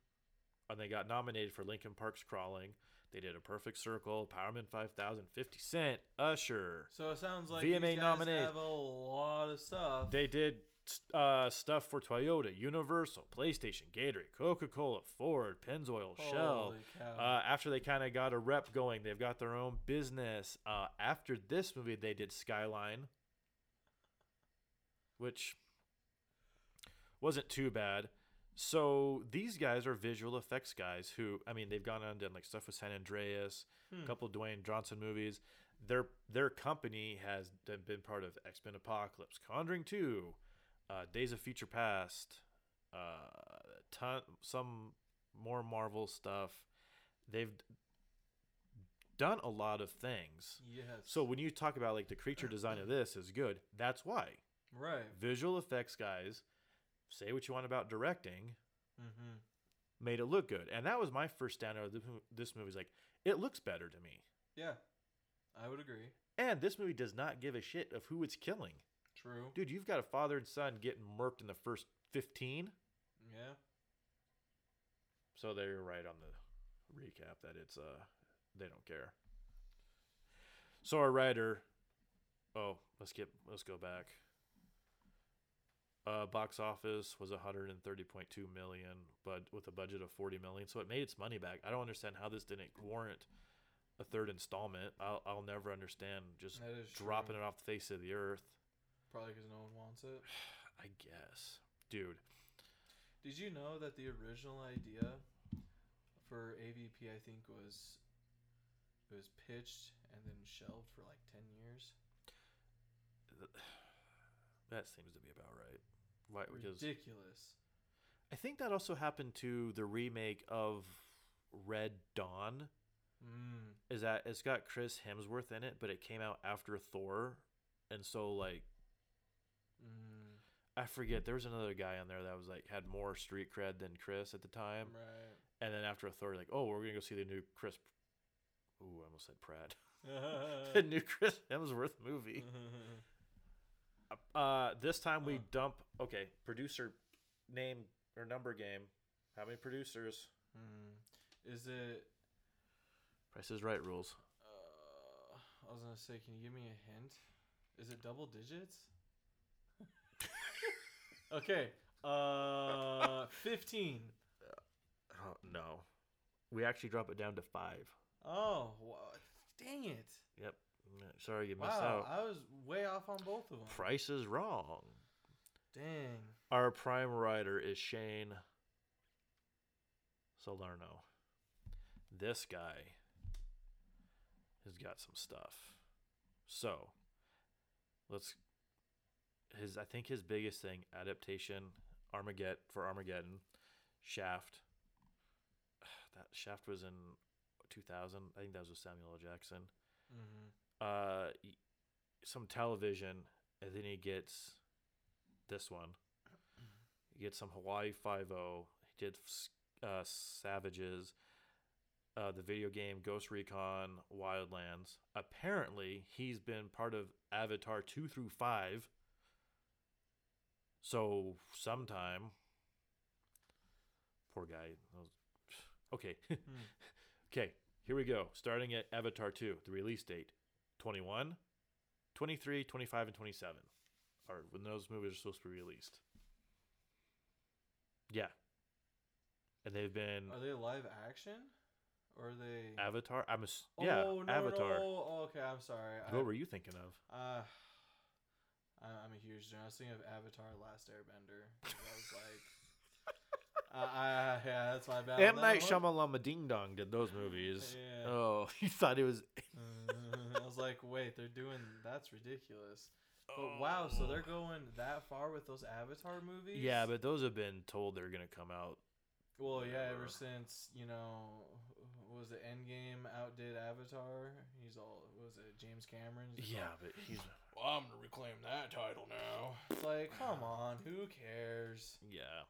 and they got nominated for Linkin Park's Crawling. They did A Perfect Circle, Powerman 5000, 50 Cent, Usher. So it sounds like VMA nominated. have a lot of stuff. They did uh, stuff for Toyota, Universal, PlayStation, Gatorade, Coca Cola, Ford, Pennzoil, Shell. Cow. Uh, after they kind of got a rep going, they've got their own business. Uh, after this movie, they did Skyline, which wasn't too bad. So these guys are visual effects guys who, I mean, they've gone on and done like stuff with San Andreas, Hmm. a couple of Dwayne Johnson movies. Their their company has been part of X Men Apocalypse, Conjuring Two, uh, Days of Future Past, uh, ton some more Marvel stuff. They've done a lot of things. yes. So when you talk about like the creature [clears throat] design of this is good, that's why right. visual effects guys say what you want about directing Mm-hmm. made it look good, and that was my first standout of this movie. Is like it looks better to me, Yeah. I would agree. and this movie does not give a shit of who it's killing. True. Dude, you've got a father and son getting murked in the first fifteen. Yeah. So they're right on the recap that it's uh they don't care. So our writer oh, let's get let's go back. Uh box office was 130.2 million, but with a budget of 40 million, so it made its money back. I don't understand how this didn't warrant a third installment. I'll I'll never understand just dropping true. it off the face of the earth. Probably because no one wants it. [sighs] I guess. Dude, Did you know that the original idea for AVP, I think, was it was pitched and then shelved for like ten years? [sighs] that seems to be about right. Because Ridiculous. I think that also happened to the remake of Red Dawn. Mm. Is that it's got Chris Hemsworth in it, but it came out after Thor, and so like Mm. I forget there was another guy on there that was like had more street cred than Chris at the time, Right. and then after Thor, like oh we're gonna go see the new Chris. Ooh, I almost said Pratt. [laughs] [laughs] the new Chris Hemsworth movie. [laughs] Uh, this time we dump. Okay, producer name or number game. How many producers? Hmm. Is it? Price is Right rules. Uh, I was gonna say, can you give me a hint? Is it double digits? [laughs] okay. Uh, [laughs] fifteen. Oh, no, we actually drop it down to five. Oh, wha- dang it! Yep. Sorry you missed Wow, out. I was way off on both of them. Price is wrong. Dang. Our prime writer is Shane Salerno. This guy has got some stuff. So, let's his I think his biggest thing adaptation Armageddon for Armageddon, Shaft. [sighs] That Shaft was in 2000. I think that was with Samuel L. Jackson. Mm-hmm. Uh, some television, and then he gets this one. He gets some Hawaii Five O. He did uh, Savages. Uh, the video game Ghost Recon Wildlands. Apparently, he's been part of Avatar 2 through 5. So, sometime. Poor guy. That was- Okay. [laughs] okay, here we go. Starting at Avatar 2, the release date 21, 23, 25, and 27 are when those movies are supposed to be released. Yeah. And they've been Are they live action? Or are they? Avatar. I'm a, yeah, oh, no, Avatar. No. Oh, okay, I'm sorry. I, What were you thinking of? Uh, I- I'm a huge fan. I was thinking of Avatar: Last Airbender. I was like, [laughs] uh, I, yeah, that's my bad. M Night one. Shyamalama Ding Dong did those movies. Yeah. Oh, [laughs] you thought it was. Was like, wait, they're doing that's ridiculous. But wow, so they're going that far with those Avatar movies? Yeah, but those have been told they're gonna come out. well, yeah, ever since you know, was it Endgame outdid Avatar? He's all was it James Cameron? Yeah, all, but he's [laughs] well, I'm gonna reclaim that title now. It's like, come on, who cares? yeah.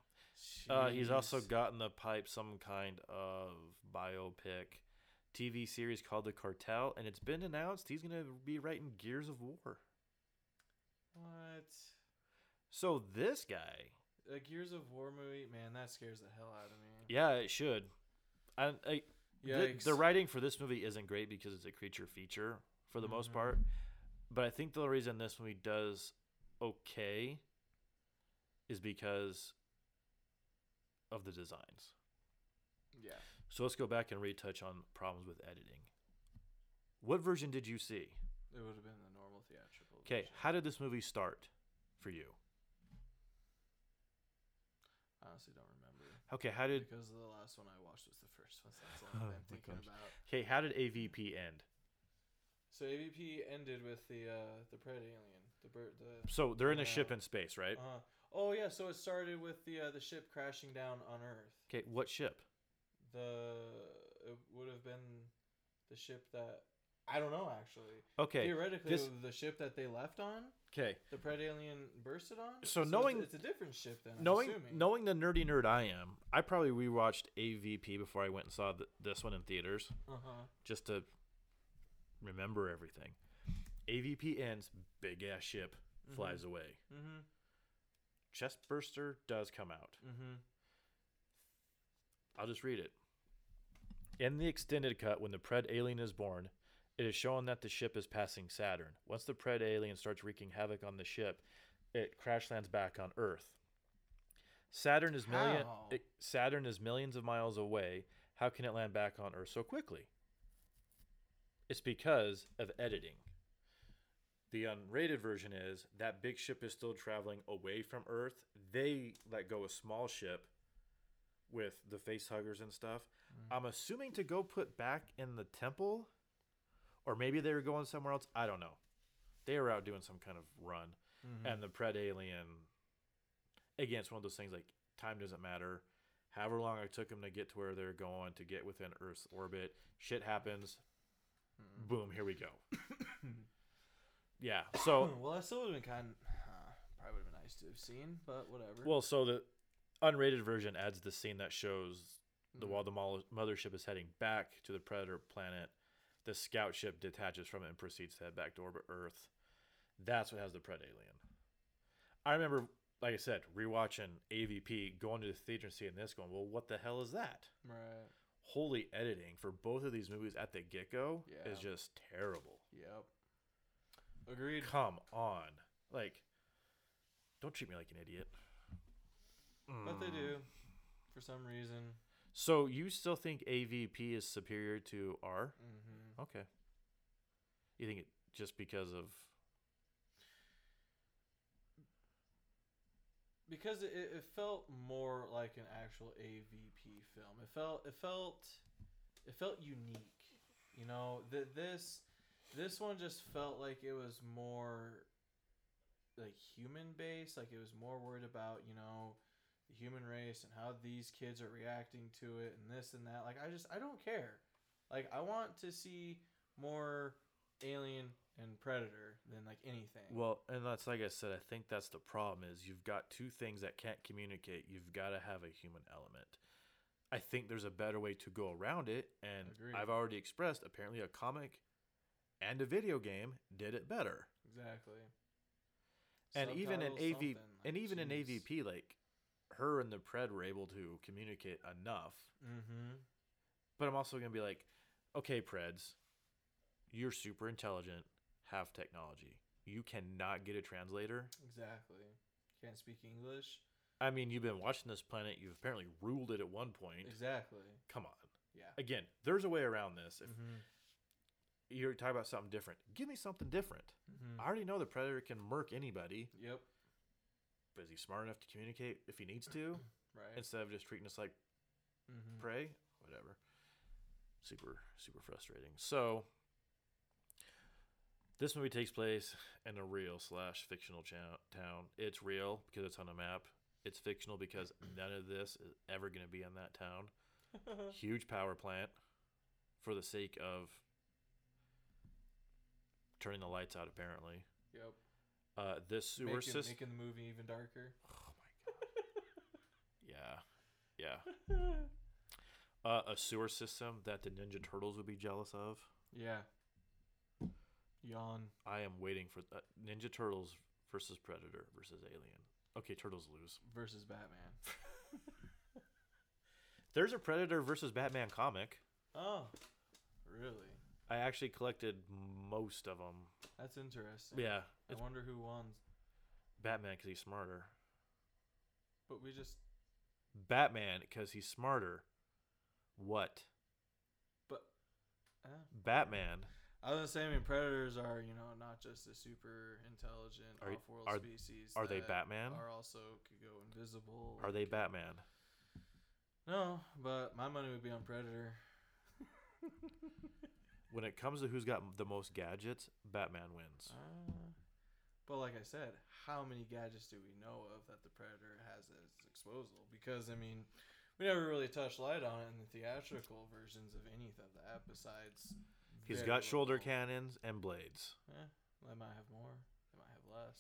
Uh, he's also Jeez. got in the pipe some kind of biopic TV series called The Cartel, and it's been announced he's gonna be writing Gears of War. what So this guy, a Gears of War movie? Man, that scares the hell out of me. yeah, it should. I, I the, Yikes. the writing for this movie isn't great because it's a creature feature for the most Mhm. part. But I think the reason this movie does okay is because of the designs. Yeah. So let's go back and retouch on problems with editing. What version did you see? It would have been the normal theatrical. Okay, how did this movie start for you? I honestly don't remember Okay, how did because the last one I watched was the first one. So that's all [laughs] Oh I've been my thinking gosh. about. okay how did AVP end? So AVP ended with the uh the pred alien, the bird, the. So they're in a ship in space, right? Uh, oh yeah, so it started with the uh, the ship crashing down on Earth. Okay, what ship? The it would have been the ship that I don't know actually. Okay, Theoretically, this- the ship that they left on, okay. the pred alien bursted on. So it's- knowing- it's, a different ship then. I'm Knowing knowing the nerdy nerd I am, I probably rewatched AVP before I went and saw th- this one in theaters Uh huh. just to remember everything. AVP ends, big ass ship flies away. Mhm. Chest burster does come out. Mhm. I'll just read it. In the extended cut, when the Pred alien is born, it is shown that the ship is passing Saturn. Once the Pred alien starts wreaking havoc on the ship, it crash lands back on Earth. Saturn is million. It- Saturn is millions of miles away. How can it land back on Earth so quickly? It's because of editing. The unrated version is that big ship is still traveling away from Earth. They let go a small ship with the face huggers and stuff. Mm. I'm assuming to go put back in the temple, or maybe they were going somewhere else. I don't know. They were out doing some kind of run, Mhm. and the Pred alien. Again, it's one of those things like time doesn't matter. However long it took them to get to where they're going to get within Earth's orbit, shit happens. Mhm. Boom, here we go. [coughs] yeah. So [coughs] well, that still would have been kind. Uh, probably would have been nice to have seen, but whatever. Well, so the unrated version adds the scene that shows the while the mothership is heading back to the predator planet, the scout ship detaches from it and proceeds to head back to orbit Earth. That's what has the pred alien. I remember, like I said, rewatching AVP, going to the theater and seeing this, going, "Well, what the hell is that?" Right. Holy editing for both of these movies at the get go Yeah. is just terrible. Yep. Agreed. Come on, like, don't treat me like an idiot. But they Mm. do, for some reason. So you still think AVP is superior to R? Mm-hmm. Okay. You think it just because of Because it, it felt more like an actual AVP film. It felt it felt it felt unique. You know, that this this one just felt like it was more like human based. Like it was more worried about you know the human race and how these kids are reacting to it and this and that. Like I just I don't care. Like I want to see more Alien and Predator than like anything. Well, and that's like I said. I think that's the problem is you've got two things that can't communicate. You've got to have a human element. I think there's a better way to go around it, and Agreed. I've already expressed. Apparently, a comic and a video game did it better. exactly. and even in Subtitles, AV something, and even in jeez. AVP, like her and the Pred were able to communicate enough. Mm-hmm. But I'm also gonna be like, okay, Preds, you're super intelligent, have technology. You cannot get a translator. Exactly. Can't speak English. I mean, you've been watching this planet. You've apparently ruled it at one point. Exactly. Come on. Yeah. Again, there's a way around this. If Mm-hmm. you're talking about something different, give me something different. Mm-hmm. I already know the Predator can murk anybody, Yep. But is he smart enough to communicate if he needs to [clears throat] Right. instead of just treating us like mm-hmm. prey? Whatever. Super, super frustrating. So, this movie takes place in a real slash fictional cha- town. It's real because it's on a map. It's fictional because [clears throat] none of this is ever going to be in that town. [laughs] Huge power plant for the sake of turning the lights out, apparently. yep. Uh, this sewer making, system. making the movie even darker. Oh my god. [laughs] Yeah. Yeah. [laughs] Uh, a sewer system that the Ninja Turtles would be jealous of. yeah. Yawn. I am waiting for uh, Ninja Turtles versus Predator versus Alien. Okay, Turtles lose. versus Batman. [laughs] There's a Predator versus Batman comic. Oh, really? I actually collected most of them. That's interesting. Yeah, I it's wonder who won. Batman because he's smarter. But we just. Batman because he's smarter. What? But. Uh, Batman. I was gonna say, I mean, predators are you know not just a super intelligent Are- off-world are- species. Are they Batman? Are also could go invisible. Are they Batman? No, but my money would be on Predator. [laughs] When it comes to who's got the most gadgets, Batman wins. Uh, but like I said, how many gadgets do we know of that the Predator has at its disposal? Because I mean, we never really touched light on it in the theatrical versions of any of that. Besides, he's got shoulder little. cannons and blades. Eh, they might have more. They might have less.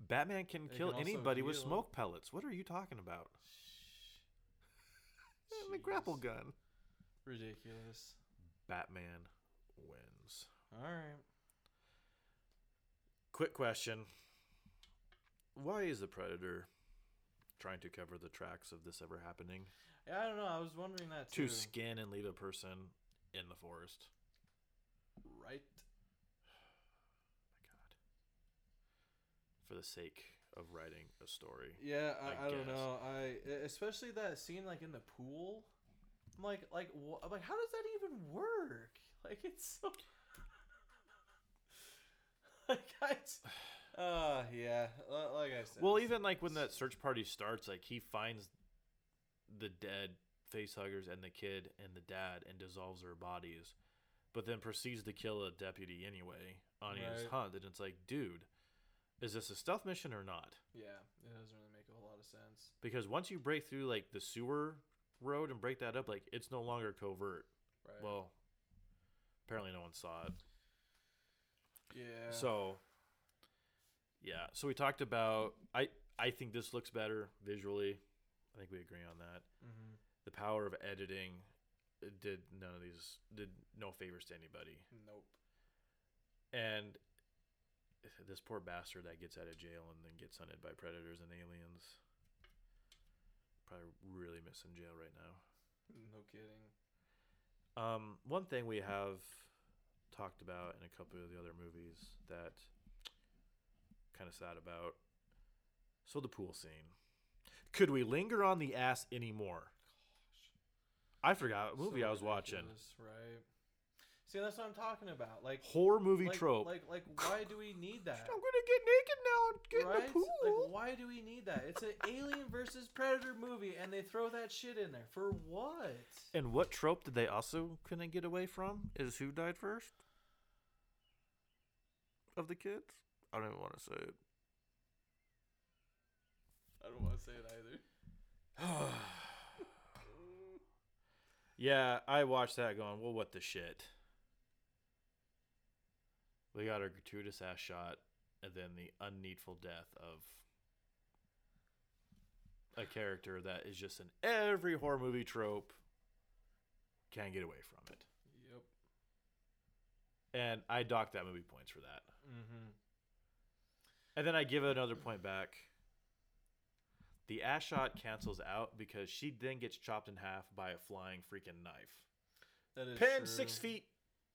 Batman can They kill can anybody with smoke pellets. What are you talking about? [laughs] And the grapple gun. Ridiculous. Batman wins. All right. Quick question. Why is the Predator trying to cover the tracks of this ever happening? Yeah, I don't know. I was wondering that too. To skin and leave a person in the forest. right. My God. For the sake of writing a story. Yeah, I I, I, don't know. I especially that scene like in the pool. I'm like, like, wh- I'm like, how does that even work? Like, it's so. [laughs] like, I. [sighs] Uh, yeah. li- Like I said. Well, even like when that search party starts, like he finds the dead face huggers and the kid and the dad and dissolves their bodies, but then proceeds to kill a deputy anyway on his hunt. And it's like, dude, is this a stealth mission or not? Yeah, it doesn't really make a whole lot of sense. Because once you break through like the sewer road and break that up, like it's no longer covert. Right. Well, apparently no one saw it. yeah. So, yeah. So we talked about. I I think this looks better visually. I think we agree on that. hmm The power of editing did none of these did no favors to anybody. Nope. And this poor bastard that gets out of jail and then gets hunted by predators and aliens. Probably really missing jail right now. No kidding. Um, one thing we have talked about in a couple of the other movies that kind of sad about. So the pool scene. Could we linger on the ass anymore? I forgot what movie So I was watching. Right. See, that's what I'm talking about. Like Horror movie like, trope. Like, like, why do we need that? I'm gonna get naked now and get right? in the pool. Like, why do we need that? It's an Alien versus Predator movie, and they throw that shit in there for what? and what trope did they also couldn't get away from? Is who died first? Of the kids? I don't even want to say it. I don't want to say it either. [sighs] yeah, I watched that going, well, what the shit? We got a gratuitous ass shot and then the unneedful death of a character that is just in every horror movie trope. Can't get away from it. Yep. And I docked that movie points for that. Mm-hmm. And then I give it another point back. The ass shot cancels out because she then gets chopped in half by a flying freaking knife. That is Pinned true. six feet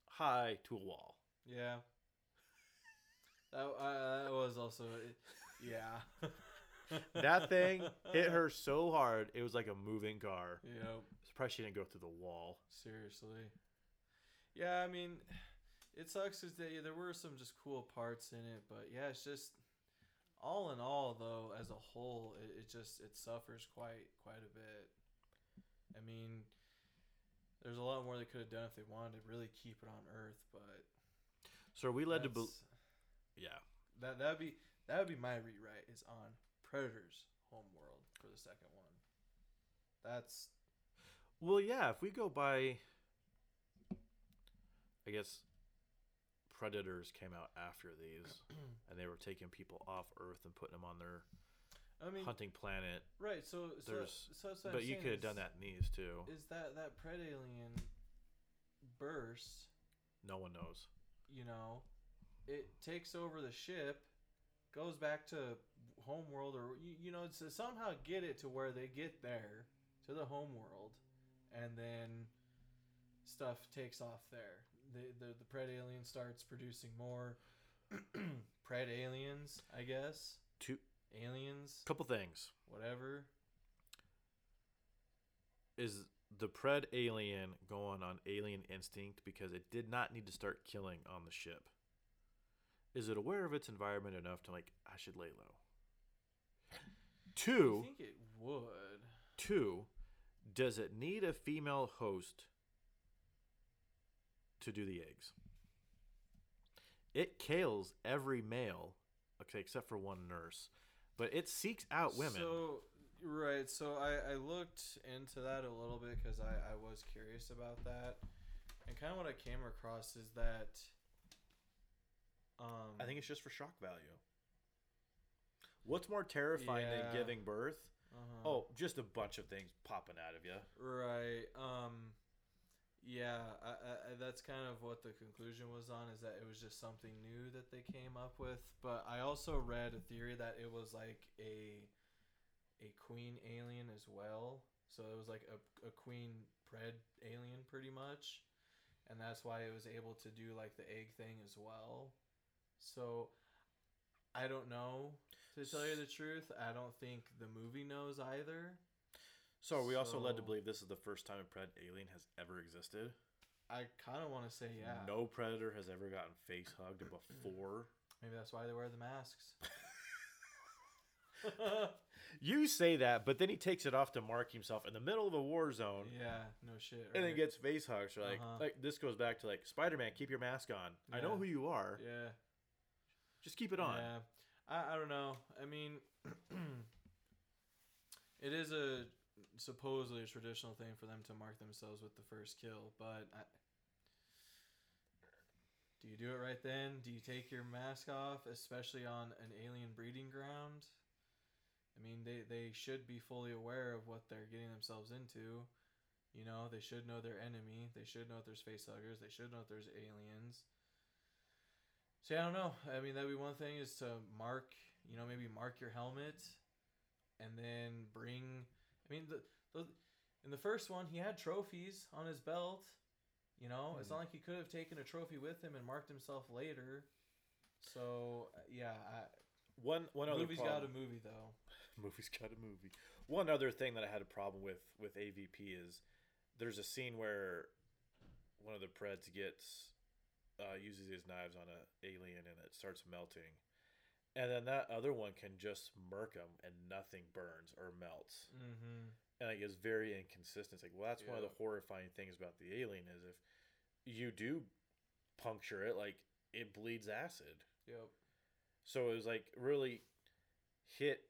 high to a wall. Yeah. That, uh, that was also, yeah. [laughs] That thing hit her so hard, it was like a moving car. Yep. Surprised she didn't go through the wall. Seriously. Yeah, I mean, it sucks because there were some just cool parts in it, but yeah, it's just all in all, though, as a whole, it, it just it suffers quite quite a bit. I mean, there's a lot more they could have done if they wanted to really keep it on Earth, but So are we led to believe? Yeah. that that'd be that would be my rewrite is on Predator's homeworld for the second one. That's Well, yeah. If we go by, I guess Predators came out after these, [clears throat] and they were taking people off Earth and putting them on their I mean hunting planet. right. So so, There's- so I'm But you could have done that in these too. is that that pred alien burst No one knows. you know it takes over the ship goes back to homeworld or you, you know to somehow get it to where they get there to the homeworld and then stuff takes off there. The the, the pred alien starts producing more [clears throat] pred aliens i guess. Two aliens. Couple things. Whatever. Is the Pred alien going on alien instinct because it did not need to start killing on the ship. Is it aware of its environment enough to like I should lay low? i Two, think it would two, does it need a female host to do the eggs? It kills every male, okay, except for one nurse, but it seeks out women. So right, so I, I looked into that a little bit because I, I was curious about that, and kind of what I came across is that. Um, I think it's just for shock value. What's more terrifying Yeah. than giving birth? uh-huh. Oh, just a bunch of things popping out of you. right. Um, yeah, I, I, that's kind of what the conclusion was on is that it was just something new that they came up with. But I also read a theory that it was like a a queen alien as well. So it was like a, a queen pred alien pretty much. And that's why it was able to do like the egg thing as well. So I don't know to tell you the truth. I don't think the movie knows either. So are we also led to believe this is the first time a pred alien has ever existed? I kind of want to say yeah. No predator has ever gotten face hugged [clears throat] before. Maybe that's why they wear the masks. [laughs] [laughs] You say that, but then he takes it off to mark himself in the middle of a war zone. yeah, no shit. And then gets face hugs. Like, Uh-huh. like this goes back to like Spider Man. Keep your mask on. I know who you are. yeah. Just keep it on. Yeah, I, I don't know. I mean, [clears throat] it is a supposedly a traditional thing for them to mark themselves with the first kill, but I, do you do it right then? Do you take your mask off, especially on an alien breeding ground? I mean, they they should be fully aware of what they're getting themselves into. You know, they should know their enemy. They should know if there's facehuggers. They should know if there's aliens. So yeah, I don't know. I mean, that'd be one thing is to mark, you know, maybe mark your helmet, and then bring. I mean, the, the in the first one he had trophies on his belt. You know, it's not like he could have taken a trophy with him and marked himself later. So uh, yeah, I, One one other movie's problem. got a movie though. [laughs] movie's got a movie. One other thing that I had a problem with with AVP is there's a scene where one of the Preds gets uh, uses his knives on an alien and it starts melting, and then that other one can just murk him and nothing burns or melts, Mm-hmm. and it is very inconsistent. It's like, well, that's one of the horrifying things about the alien is if you do puncture it, like it bleeds acid. Yep. So it was like really hit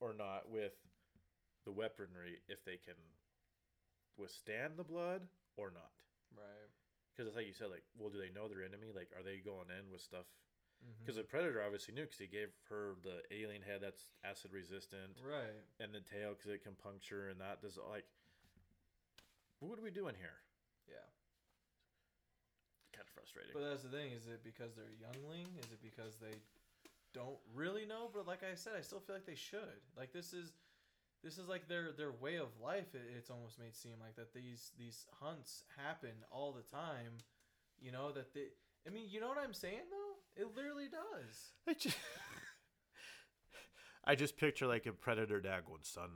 or not with the weaponry if they can withstand the blood or not. Right. Because it's like you said, like, well, do they know their enemy? Like, are they going in with stuff? Mm-hmm. Because the predator obviously knew because he gave her the alien head that's acid resistant, Right. and the tail because it can puncture, and that does like. What are we doing here? Yeah. Kind of frustrating. But that's the thing. Is it because they're youngling? Is it because they don't really know? But like I said, I still feel like they should. Like this is, this is like their their way of life. It, it's almost made seem like that these these hunts happen all the time. You know that they. I mean, you know what I'm saying though. It literally does. I just, [laughs] I just picture like a predator dad going, son.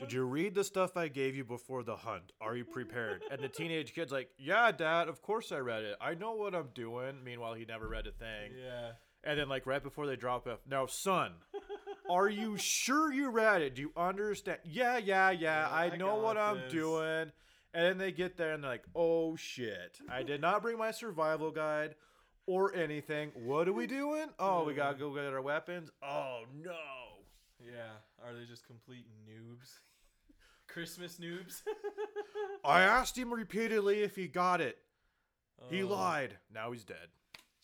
Did you read the stuff I gave you before the hunt? Are you prepared? And the teenage kid's like, Yeah, dad, of course I read it. I know what I'm doing. Meanwhile, he never read a thing. Yeah. And then, like, right before they drop off, now, son, are you sure you read it? Do you understand? Yeah, yeah, yeah. Yeah, I, I know what I'm this." doing. And then they get there and they're like, oh shit. I did not bring my survival guide or anything. What are we doing? Oh, we gotta go get our weapons. Oh no. Yeah. Are they just complete noobs? [laughs] Christmas noobs. [laughs] I asked him repeatedly if he got it. He Oh, lied. Now he's dead.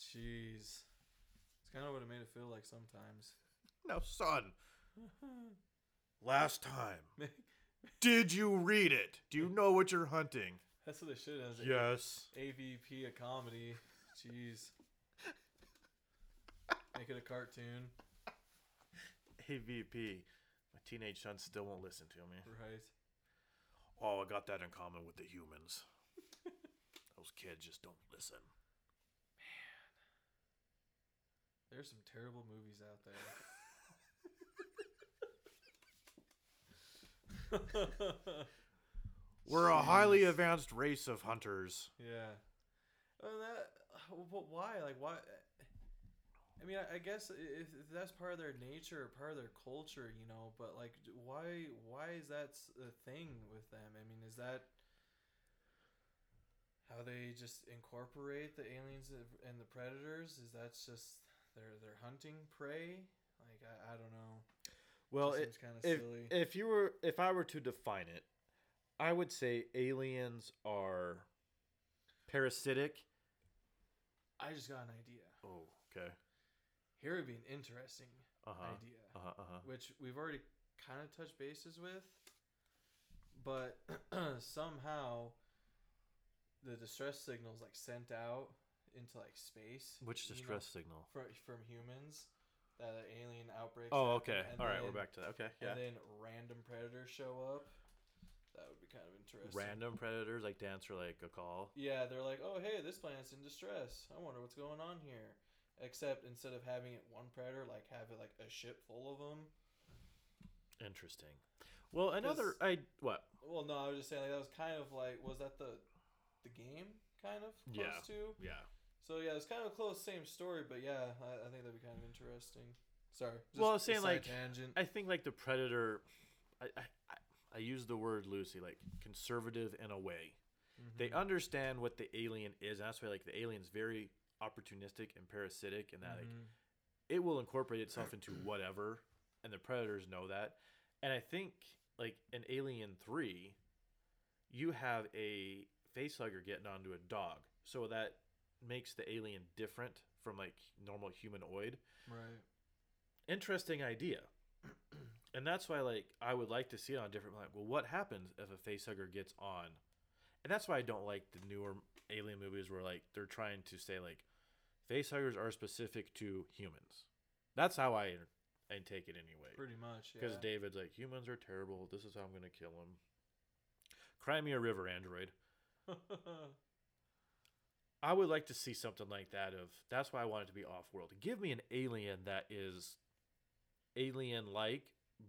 Jeez. It's kind of what it made it feel like sometimes. Now, son, last time, did you read it? Do you know what you're hunting? That's what they should have. Yes. AVP a comedy. Jeez. Make it a cartoon. AVP. My teenage son still won't listen to me. Right. Oh, I got that in common with the humans. Those kids just don't listen. Man. There's some terrible movies out there. [laughs] We're a highly advanced race of hunters. Yeah. Oh, that. But why? Like, why? I mean, I, I guess if, if that's part of their nature or part of their culture, you know. But like, why? Why is that a thing with them? I mean, is that how they just incorporate the aliens and- the predators? Is that just their their hunting prey? Like, I, I don't know. Well, it, kind of if silly. if you were if I were to define it, I would say aliens are parasitic. I just got an idea. Oh, okay. Here would be an interesting Uh huh. idea. Uh huh. Uh huh. which we've already kind of touched bases with, but [clears throat] somehow the distress signals like sent out into like space. Which you know, distress signal? from from humans that alien outbreak. Oh, okay. All right, we're back to that. Okay, yeah. And then random predators show up. That would be kind of interesting. Random predators like to answer like a call. Yeah, they're like, oh hey, this planet's in distress. I wonder what's going on here. Except instead of having it one predator, like have it like a ship full of them. Interesting. Well, another I what? Well, no, I was just saying like that was kind of like was that the the game kind of close Yeah. to? Yeah. So yeah, it's kind of close, same story, but yeah, I, I think that'd be kind of interesting. Sorry. just Well, I was saying, like, tangent. I think like the predator. I I, I, I use the word loosely, like conservative in a way. They Mhm. understand what the alien is. And that's why like the alien's very opportunistic and parasitic, and that like Mhm. it will incorporate itself [clears throat] into whatever, and the predators know that. And I think like in Alien Three, you have a facehugger getting onto a dog, so that makes the alien different from like normal humanoid. right. Interesting idea. [clears throat] and that's why like I would like to see it on a different like well what happens if a facehugger gets on? And that's why I don't like the newer alien movies where like they're trying to say like facehuggers are specific to humans. That's how I and take it anyway. Pretty much. Because Yeah. David's like humans are terrible. This is how I'm gonna kill them. Cry me a river, android. [laughs] I would like to see something like that. Of that's why I want it to be off world. Give me an alien that is alien like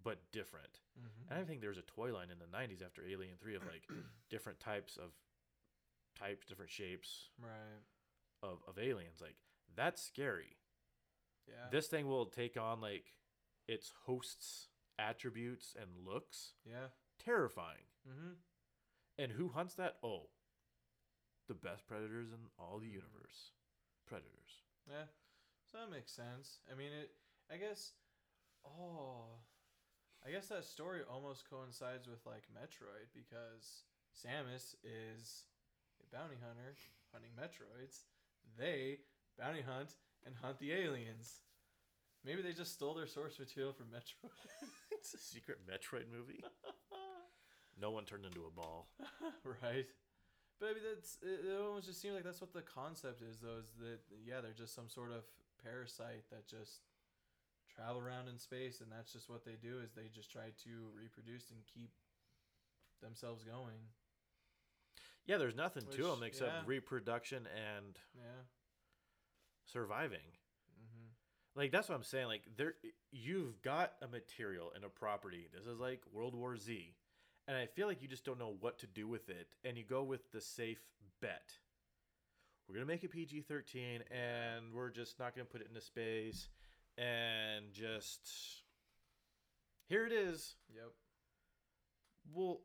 but different. Mhm. And I think there was a toy line in the '90s after Alien Three of like [clears throat] different types of types, different shapes Right. of of aliens. Like that's scary. Yeah. This thing will take on like its host's attributes and looks. yeah. Terrifying. Mm-hmm. And who hunts that? Oh, the best predators in all the hmm. universe. Predators. Yeah. So that makes sense. I mean, it. I guess. Oh, I guess that story almost coincides with like Metroid because Samus is a bounty hunter hunting Metroids. They bounty hunt and hunt the aliens. Maybe they just stole their source material from Metroid. It's a secret Metroid movie. [laughs] No one turned into a ball. [laughs] right. But I mean, that's it, it almost just seems like that's what the concept is, though. Is that yeah, they're just some sort of parasite that just travel around in space, and that's just what they do. Is they just try to reproduce and keep themselves going. Yeah, there's nothing to them except yeah. reproduction and Yeah. surviving. Mm-hmm. Like that's what I'm saying. Like there, you've got a material and a property. This is like World War Z, and I feel like you just don't know what to do with it, and you go with the safe bet. We're gonna make it PG-13, and we're just not gonna put it into space, and just here it is. Yep. Well,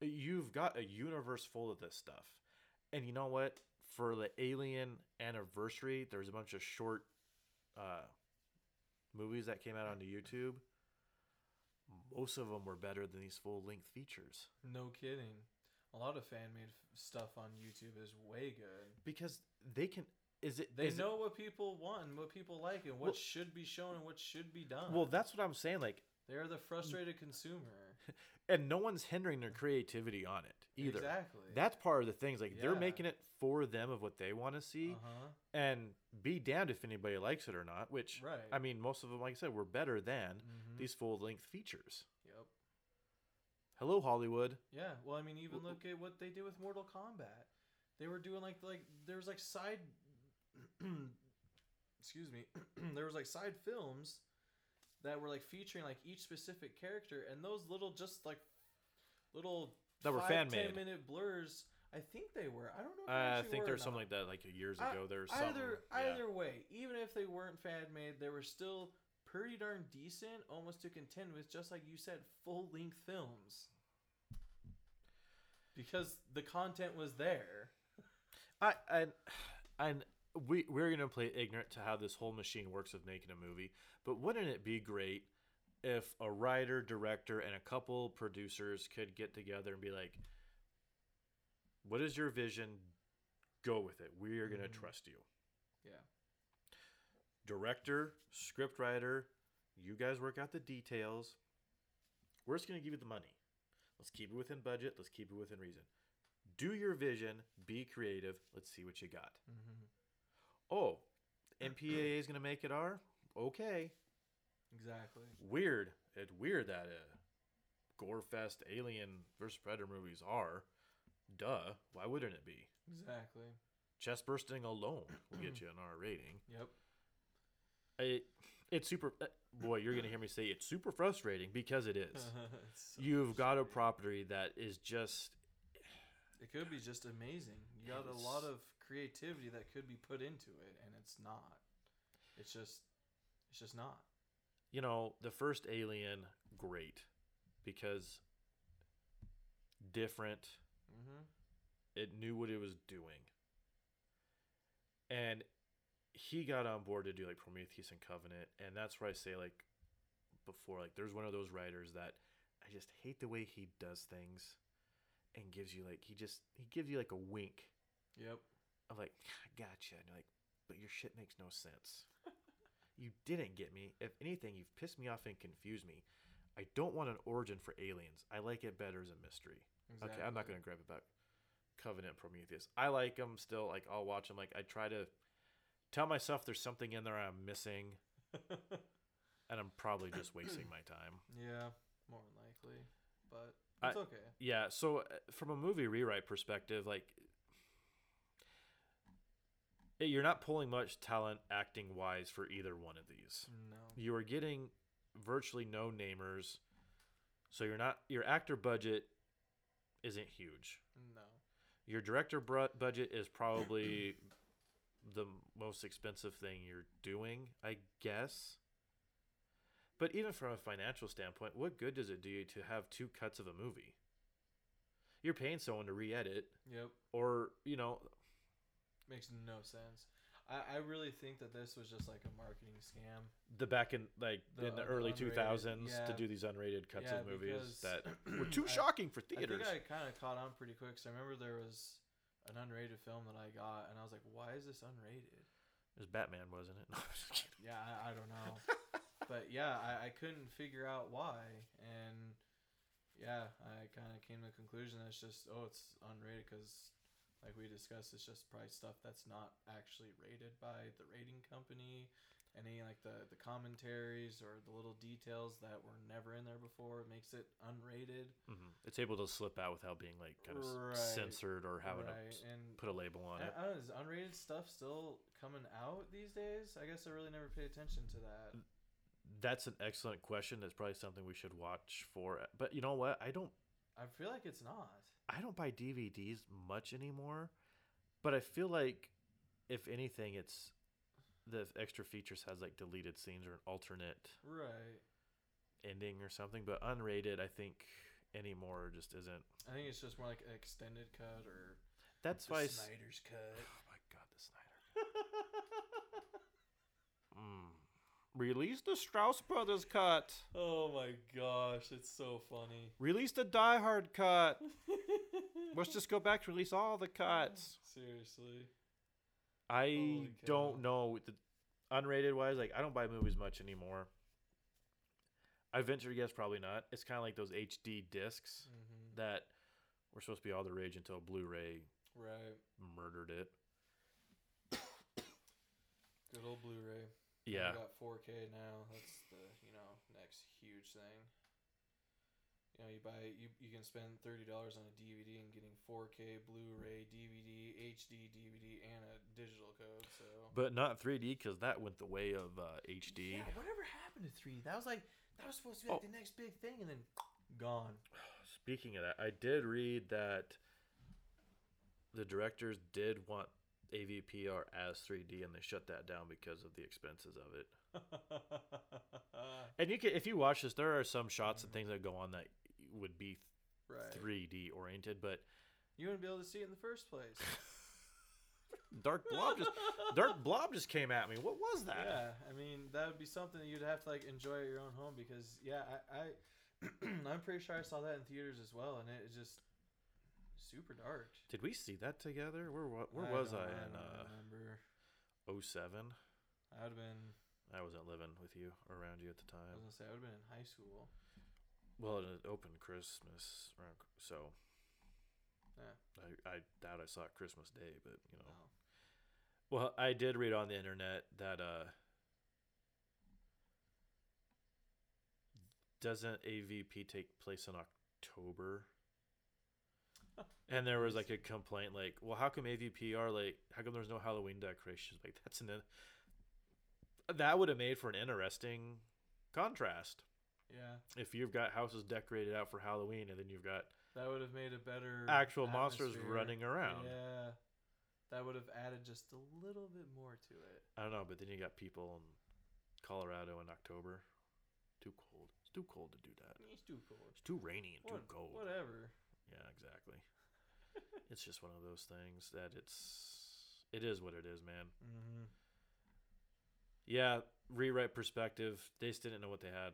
you've got a universe full of this stuff. And you know what? For the Alien anniversary, there's a bunch of short uh, movies that came out onto YouTube. Most of them were better than these full length features No kidding. A lot of fan made stuff on YouTube is way good. because they can. Is it? They is it- know what people want and what people like and what Well- should be shown and what should be done. well, that's what I'm saying. Like, they're the frustrated consumer. [laughs] and no one's hindering their creativity on it either. Exactly. That's part of the things. Like, they're making it for them of what they want to see. Uh huh. and be damned if anybody likes it or not. Which Right. I mean, most of them, like I said, were better than Mhm. these full length features. Yep. Hello, Hollywood. Yeah. Well, I mean, even W- look at what they did with Mortal Kombat. They were doing like like there was like side. [clears throat] excuse me. [clears throat] there was like side films that were like featuring like each specific character, and those little just like little That were fan-made. 10 minute blurs. I think they were. I don't know. If they Uh, I think there's something like that, like years ago. There's something. Either yeah. either way, even if they weren't fan made, they were still pretty darn decent, almost to contend with, just like you said, full length films. Because the content was there. I and and we we're gonna play ignorant to how this whole machine works of making a movie. But wouldn't it be great if a writer, director, and a couple producers could get together and be like, "What is your vision? Go with it. We are gonna Mhm. trust you." Yeah. director, script writer, you guys work out the details. We're just going to give you the money. Let's keep it within budget. Let's keep it within reason. Do your vision. Be creative. Let's see what you got. Mm-hmm. Oh, MPAA is going to make it R? Okay. Exactly. Weird. It's weird that uh, Gorefest, Alien versus Predator movies are. Duh. Why wouldn't it be? Exactly. Chest bursting alone will get you an R rating. [clears throat] Yep. It, it's super. uh, Boy, you're gonna hear me say it's super frustrating because it is. [laughs] So You've got a property that is just It could be just amazing. You got a lot of creativity that could be put into it, and it's not. It's just, it's just not. You know the first Alien, great because different. Mm-hmm. It knew what it was doing, and he got on board to do like Prometheus and Covenant, and that's where I say like before, like there's one of those writers that I just hate the way he does things, and gives you like he just he gives you like a wink Yep. I'm like, gotcha. And you're like, but your shit makes no sense. You didn't get me. If anything, you've pissed me off and confused me. I don't want an origin for aliens. I like it better as a mystery. Okay, I'm not going to grab it back. Covenant Prometheus. I like them still. Like, I'll watch them. Like, I try to tell myself there's something in there I'm missing, [laughs] and I'm probably just wasting my time. yeah, more than likely, but I- it's okay. Yeah, so uh, from a movie rewrite perspective, like you're not pulling much talent acting wise for either one of these. No. You are getting virtually no namers, so you're not your actor budget isn't huge. No. Your director bru- budget is probably the most expensive thing you're doing, I guess. But even from a financial standpoint, what good does it do you to have two cuts of a movie? You're paying someone to re-edit, Yep. or you know, Makes no sense. I, I really think that this was just like a marketing scam. The back in like The- in the the early two thousands to do these unrated cuts Yeah, of movies because that [clears throat] were too I- shocking for I think theaters. I kind of caught on pretty quick. So I remember there was an unrated film that I got, and I was like, "Why is this unrated?" It was Batman, wasn't it? [laughs] No, I'm just kidding. Yeah, I, I don't know, but yeah, I, I couldn't figure out why, and yeah, I kind of came to the conclusion that it's just oh, it's unrated because, like we discussed, it's just probably stuff that's not actually rated by the rating company. Any like the the commentaries or the little details that were never in there before makes it unrated. Mhm. It's able to slip out without being like kind of Right. censored or having right, to and put a label on I, it. I know, is unrated stuff still coming out these days? I guess I really never pay attention to that. That's an excellent question. That's probably something we should watch for. But you know what? I don't. I feel like it's not. I don't buy DVDs much anymore. But I feel like, if anything, it's the extra features has like deleted scenes or an alternate Right. ending or something. But unrated, I think anymore just isn't. I think it's just more like extended cut or That's why. Snyder's cut. Oh my god, the Snyder. Mm. Release the Strause Brothers cut. oh my gosh, it's so funny. Release the Die Hard cut. [laughs] Let's just go back to release all the cuts. Seriously. I don't know the unrated wise. Like I don't buy movies much anymore. I venture to guess probably not. It's kind of like those HD discs hmm that were supposed to be all the rage until Blu-ray Right. murdered it. Good old Blu-ray. Yeah, We got 4K now. That's the you know next huge thing. You know, you buy you you can spend thirty dollars on a DVD and getting 4K Blu-ray, DVD, HD DVD, and a digital code. So. but not 3D because that went the way of uh, HD. Yeah, whatever happened to 3D? That was like that was supposed to be like Oh. the next big thing, and then gone. Speaking of that, I did read that the directors did want AVPR as 3D, and they shut that down because of the expenses of it. [laughs] And you can, if you watch this, there are some shots and mm-hmm. things that go on that would be right. 3D oriented, but You wouldn't be able to see it in the first place. [laughs] Dark Blob just Dark [laughs] Blob just came at me. What was that? Yeah, I mean that would be something that you'd have to like enjoy at your own home because yeah, I, I [clears throat] I'm pretty sure I saw that in theaters as well, and it just super dark. Did we see that together? Where where was don't- I in uh, remember. 07? I would have been. I wasn't living with you or around you at the time. I was gonna say I would have been in high school. Well, it opened Christmas, so Yeah. I, I doubt I saw it Christmas Day, but you know. Oh. Well, I did read on the internet that uh doesn't AVP take place in October? And there was like a complaint like, "Well, how come AVPR like how come there's no Halloween decorations?" Like that's an in- that would have made for an interesting contrast. Yeah, If you've got houses decorated out for Halloween and then you've got that would have made a better actual monsters running around. Yeah, that would have added just a little bit more to it. I don't know, but then you got people in Colorado in October. Too cold. It's too cold to do that. It's too cold. It's too rainy and too cold. Whatever. Yeah, exactly. it's just one of those things that it's it is what it is, man. Mm-hmm. Yeah, rewrite perspective. They still didn't know what they had.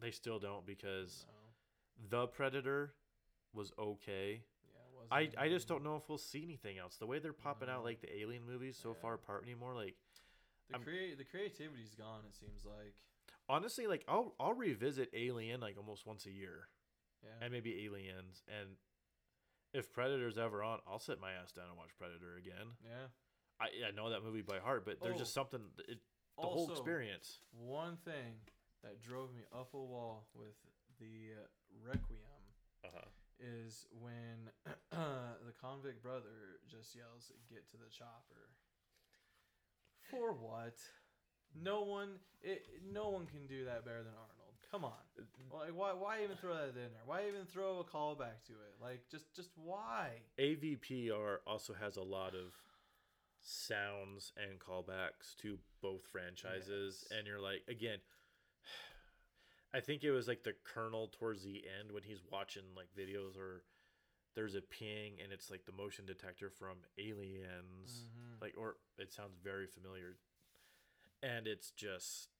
They still don't because No. the Predator was okay. Yeah, wasn't I I just don't know if we'll see anything else. The way they're popping out like the Alien movies so Yeah. far apart anymore, like The create the creativity's gone. It seems like. honestly, like I'll I'll revisit Alien like almost once a year. Yeah. and maybe Aliens. And if Predator's ever on, I'll sit my ass down and watch Predator again. yeah. I, I know that movie by heart, but there's Oh. just something it, the whole experience. One thing that drove me up a wall with the uh, Requiem Uh-huh. is when [clears throat] the convict brother just yells, "Get to the chopper." For what? No one, it, no one can do that better than Arnold. Come on, like why? Why even throw that in there? Why even throw a callback to it? Like just, just why? AVPR also has a lot of sounds and callbacks to both franchises, Yes. and you're like, again. I think it was like the colonel towards the end when he's watching like videos or there's a ping and it's like the motion detector from Aliens. Mhm. Like or it sounds very familiar. And it's just yeah.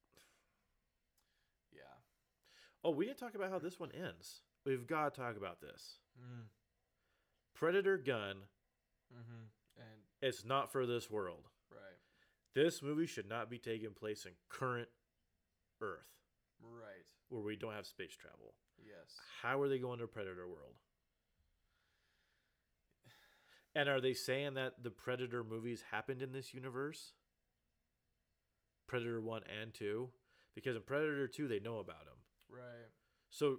Oh, we didn't talk about how this one ends. We've got to talk about this. Mm. Predator gun, Mm-hmm. And it's not for this world. right, This movie should not be taking place in current Earth right. where we don't have space travel. Yes. How are they going to Predator world? And are they saying that the Predator movies happened in this universe? Predator 1 and 2? Because in Predator 2 they know about him. Right. So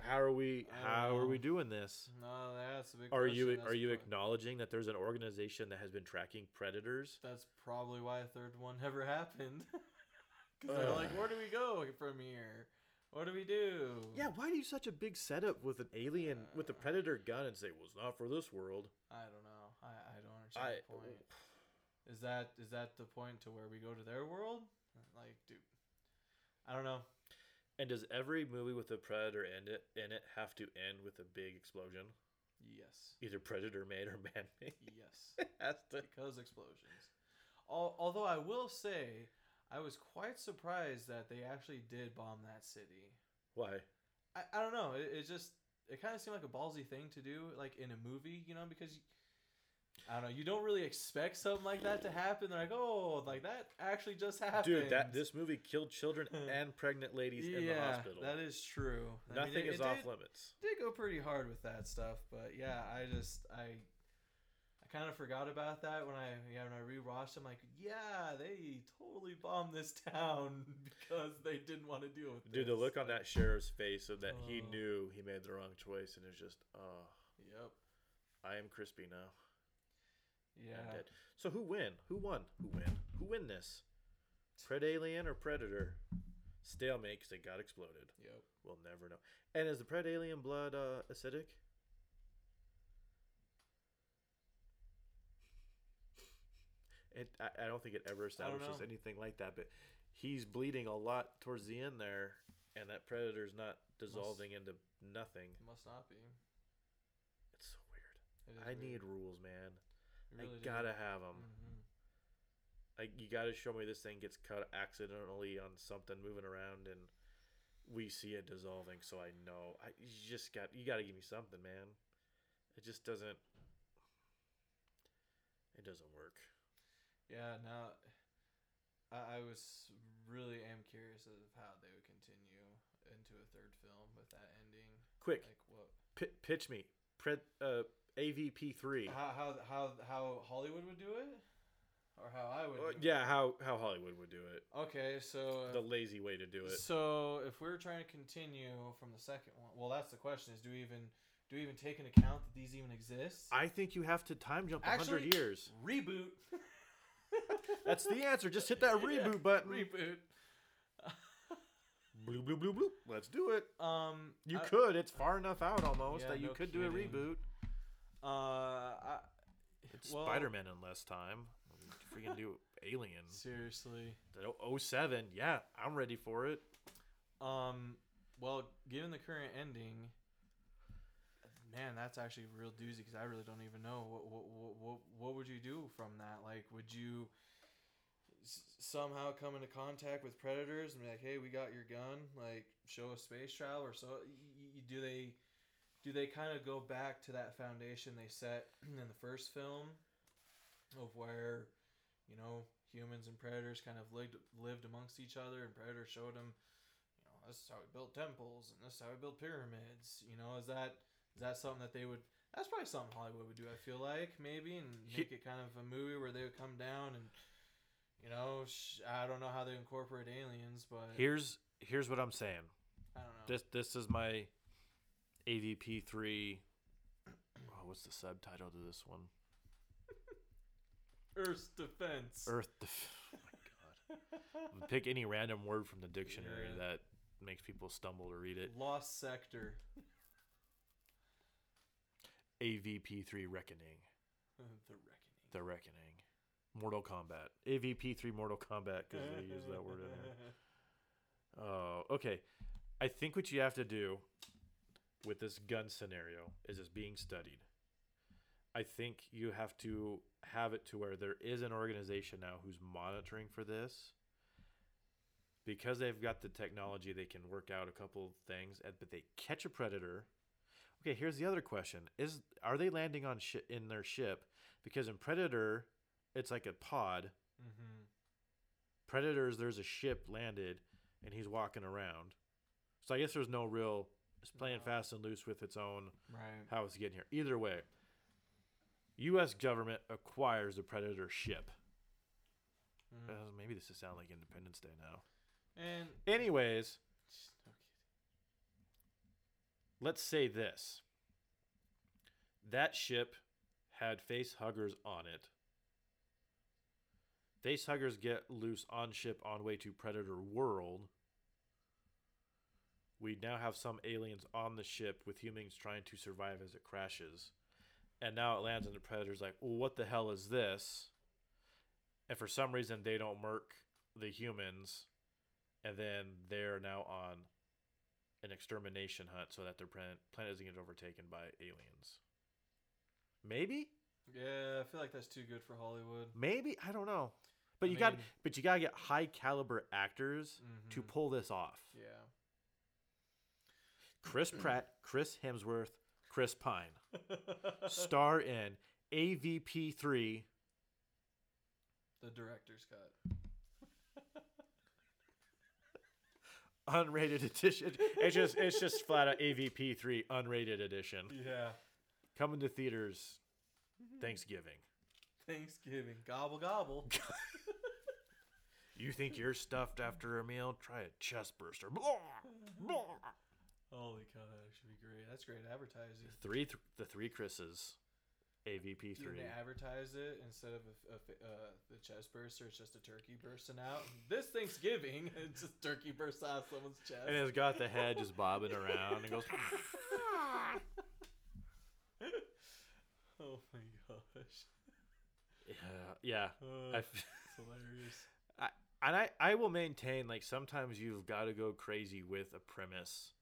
how are we how are we doing this? No, that's a big. Are you That's are you acknowledging that there's an organization that has been tracking predators? That's probably why a third one [laughs] never happened. [laughs] Because they're like, where do we go from here? What do we do? Yeah, why do you such a big setup with an alien with a Uh. predator gun and say, "Well, it's not for this world"? I don't know. I, I don't understand I the point. Is that is that the point to where we go to their world? Like, dude, I don't know. And does every movie with a predator end it in it have to end with a big explosion, Yes, either predator made or man made? [laughs] yes, has to. because explosions. Al- although I will say, I was quite surprised that they actually did bomb that city. Why? I, I don't know. It, it just it kind of seemed like a ballsy thing to do, like in a movie, you know, because you, I don't know, you don't really expect something like that to happen. They're like, oh, like that actually just happened, Dude, that this movie killed children [laughs] and pregnant ladies in the hospital. that is true. I mean, Nothing it- is it off did, limits. Did go pretty hard with that stuff, but yeah, I just I. I kind of forgot about that when I yeah when I rewatched. I'm like, yeah, they totally bombed this town [laughs] because they didn't want to deal with. It. Dude, the look on that sheriff's face so that he Oh. knew he made the wrong choice, and it's just, oh, Yep. I am crispy now. Yeah. Dead. So who win? Who won? Who win? Who win this? Pred alien or predator? Stalemate because it got exploded. Yep. We'll never know. And is the pred alien blood uh, acidic? It, I, I don't think it ever establishes anything like that, but he's bleeding a lot towards the end there, and that predator's not dissolving into nothing. It must not be. It's so weird. It I weird. need rules, man. Really I gotta have them. Mhm. Like you got to show me this thing gets cut accidentally on something moving around, and we see it dissolving. So I know. I you just got you got to give me something, man. It just doesn't. It doesn't work. Yeah. Now, I, I was really am curious of how they would continue into a third film with that ending. Quick, Like what? pi pitch me. Pred uh, AVP three. How how how how Hollywood would do it, or how I would? Uh, do it? yeah, how how Hollywood would do it. Okay, so The lazy way to do it. So if we're trying to continue from the second one, well, that's the question: is do we even do we even take into account that these even exist? I think you have to time jump a hundred years. Reboot. That's the answer. Just hit that [laughs] reboot Yeah, button. Reboot. Blue, blue, blue, blue. Let's do it. Um, You I- could. It's far enough out almost Yeah, that you no could do a reboot. Uh, I, It's well, Spider-Man in less time. Can do Aliens. Seriously. The o- 07, yeah, I'm ready for it. Um, well, given the current ending, man, that's actually a real doozy because I really don't even know what what, what what what would you do from that? Like, would you s- somehow come into contact with predators and be like, "Hey, we got your gun." Like, show a space travel, or so? Y- y- do they do they kind of go back to that foundation they set [clears throat] in the first film of where you know humans and predators kind of lived lived amongst each other, and predator showed them you know, this is how we built temples and this is how we built pyramids. You know, is that is that something that they would? That's probably something Hollywood would do. I feel like maybe and make it kind of a movie where they would come down and you know, sh- I don't know how they incorporate aliens, but Here's here's what I'm saying. I don't know. This this is my AVP three. Oh, what's the subtitle to this one? [laughs] Earth's defense. Earth. Def- oh my god. Pick any random word from the dictionary Yeah. that makes people stumble to read it. Lost sector. AVP three Reckoning. [laughs] the reckoning. The Reckoning. Mortal Kombat. AVP three Mortal Kombat because they use that word in there. Oh, [laughs] okay. I think what you have to do with this gun scenario is it's being studied. I think you have to have it to where there is an organization now who's monitoring for this. Because they've got the technology, they can work out a couple of things, but they catch a predator. Okay, here's the other question: Is are they landing on shi in their ship? Because in Predator, it's like a pod. Mm-hmm. Predators, there's a ship landed, and he's walking around. So I guess there's no real. It's playing No. fast and loose with its own Right. how it's getting here. Either way, U.S. government acquires the Predator ship. Mhm. Uh, maybe this is sound like Independence Day now. And Anyways, okay. let's say this. That ship had face huggers on it. Face huggers get loose on ship on way to Predator World. We now have some aliens on the ship with humans trying to survive as it crashes. And now it lands and the Predator's like, well, what the hell is this? And for some reason, they don't murk the humans. And then they're now on an extermination hunt so that their planet, planet doesn't get overtaken by aliens. Maybe, Yeah, I feel like that's too good for Hollywood. maybe I don't know, but I you got but you gotta get high caliber actors to Mhm. pull this off. Yeah. Chris mm. Pratt, Chris Hemsworth, Chris Pine star in AVP three. the director's cut. [laughs] Unrated edition. It's just it's just flat out AVP three unrated edition Yeah. coming to theaters mm-hmm. Thanksgiving. Thanksgiving. Gobble gobble. [laughs] [laughs] You think you're stuffed after a meal? Try a chest burster. Blah, blah. Holy cow, that should be great. That's great advertising. Three, th- the three Chris's, AVP three. they advertise it instead of a, a, uh, the chest burster, it's just a turkey bursting out. This Thanksgiving, [laughs] it's just turkey bursts out of someone's chest. And it's got the head just bobbing around and goes. [laughs] [laughs] oh my gosh. yeah, yeah. Oh, I it's hilarious. and I, I will maintain like sometimes you've got to go crazy with a premise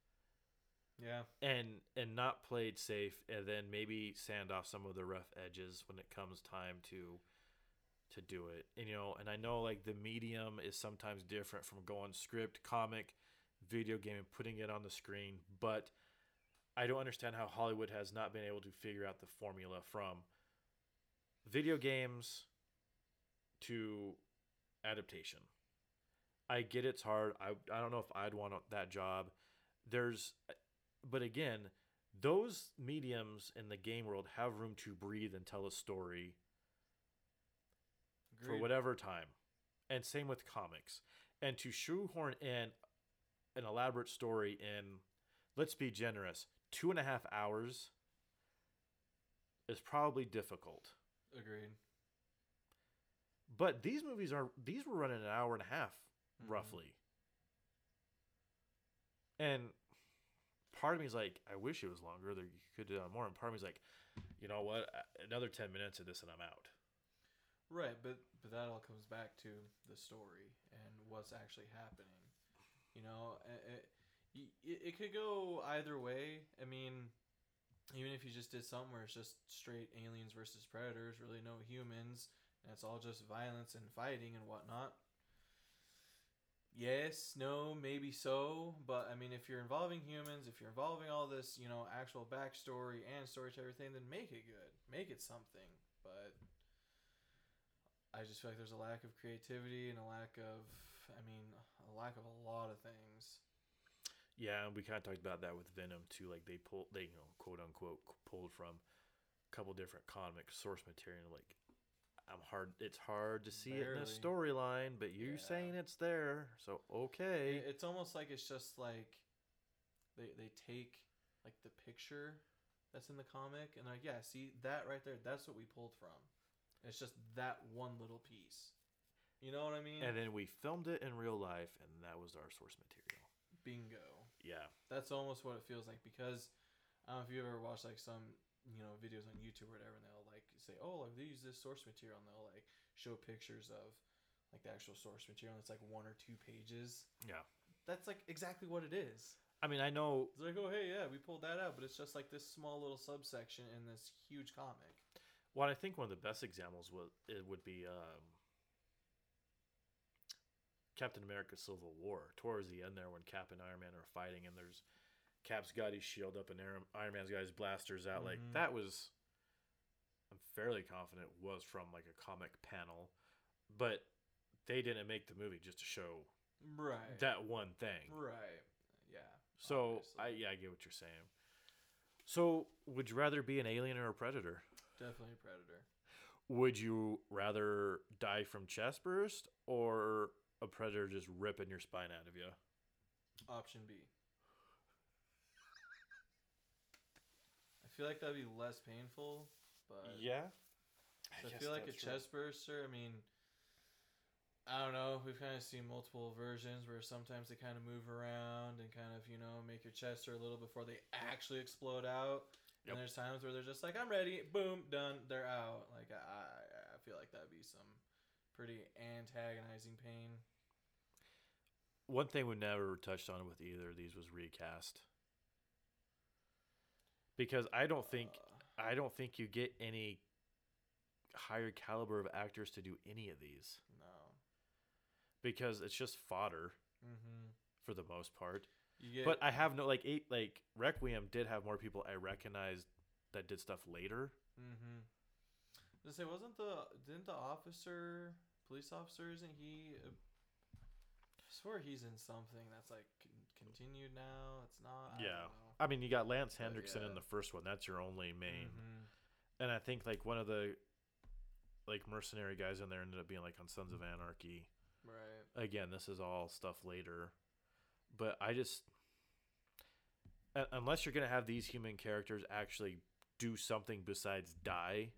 Yeah. and and not play it safe, and then maybe sand off some of the rough edges when it comes time to to do it. And you know, and I know like the medium is sometimes different from going script, comic, video game, and putting it on the screen, but I don't understand how Hollywood has not been able to figure out the formula from video games to adaptation. I get it's hard. I, I don't know if I'd want that job. There's, but again, those mediums in the game world have room to breathe and tell a story for whatever time. And same with comics. And to shoehorn in an elaborate story in, let's be generous, two and a half hours is probably difficult. Agreed. But these movies are these were running an hour and a half Mhm. roughly. And part of me is like, I wish it was longer. There you could do more. And part of me is like, you know what? Another ten minutes of this and I'm out. Right, but but that all comes back to the story and what's actually happening. You know, it, it, it could go either way. I mean, even if you just did something where it's just straight aliens versus predators, really no humans, and it's all just violence and fighting and whatnot. Yes, no, maybe so, but I mean, if you're involving humans, if you're involving all this, you know, actual backstory and story to everything, then make it good, make it something. But I just feel like there's a lack of creativity and a lack of, I mean, a lack of a lot of things. Yeah, we kind of talked about that with Venom too. Like they pulled, they you know, quote unquote, pulled from a couple different comic source material. Like I'm hard. It's hard to see it in a storyline, but you're Yeah. saying it's there, so okay. It's almost like it's just like they they take like the picture that's in the comic and like yeah, see that right there, that's what we pulled from. It's just that one little piece. You know what I mean? and then we filmed it in real life, and that was our source material. Bingo. Yeah, That's almost what it feels like because I don't know if you ever watched like some you know videos on YouTube or whatever, and they'll say, "Oh, like, they use this source material," and they'll like show pictures of like the actual source material, and it's like one or two pages. yeah. That's like exactly what it is. I mean, I know. It's like, oh hey, yeah, we pulled that out, but it's just like this small little subsection in this huge comic. Well, I think one of the best examples would it would be um, Captain America: Civil War. Towards the end there, when Cap and Iron Man are fighting, and there's Cap's got his shield up, and Iron, Man's got his blasters out. Like Mhm. that was, I'm fairly confident was from like a comic panel, but they didn't make the movie just to show Right. that one thing. Right. Yeah. So obviously. I yeah, I get what you're saying. So would you rather be an alien or a predator? definitely a predator. Would you rather die from chest burst or a predator just ripping your spine out of you? Option B. I feel like that'd be less painful, but yeah. So I feel like a chest burster. I mean, I don't know. We've kind of seen multiple versions where sometimes they kind of move around and kind of you know make your chest hurt a little before they actually explode out. Yep. And there's times where they're just like, "I'm ready," boom, done, they're out. Like I, I I feel like that'd be some pretty antagonizing pain. One thing we never touched on with either of these was recast. Because I don't think Uh, I don't think you get any higher caliber of actors to do any of these no. because it's just fodder Mm-hmm. for the most part. Get, But I have no like eight like Requiem did have more people I recognized that did stuff later. Mm-hmm. Say, wasn't the didn't the officer, police officer, isn't he? uh, I swear he's in something that's like con- continued now. It's not. I Yeah. I mean, you got Lance Henriksen yeah. in the first one. That's your only main. Mhm. And I think like one of the like mercenary guys in there ended up being like on Sons of Anarchy. Right. Again, this is all stuff later. But I just unless you're going to have these human characters actually do something besides die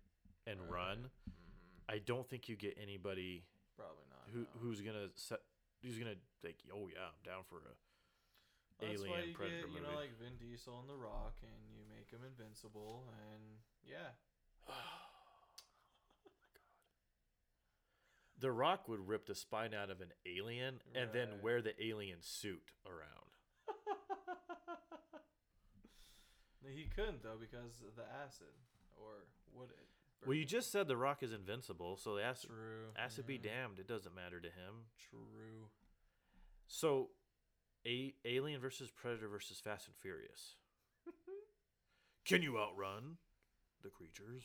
and Right. run, Mm-hmm. I don't think you get anybody Probably not. who no. who's going to set who's going to like, "Oh yeah, I'm down for a That's why you Predator get, you know, like Vin Diesel and The Rock, and you make him invincible, and yeah, [sighs] The Rock would rip the spine out of an alien and then wear the alien suit around. [laughs] He couldn't though because of the acid, or would it? Well, you just said The Rock is invincible, so the acid, true. acid be damned. It doesn't matter to him. True. So, a Alien versus Predator versus Fast and Furious. [laughs] Can you outrun the creatures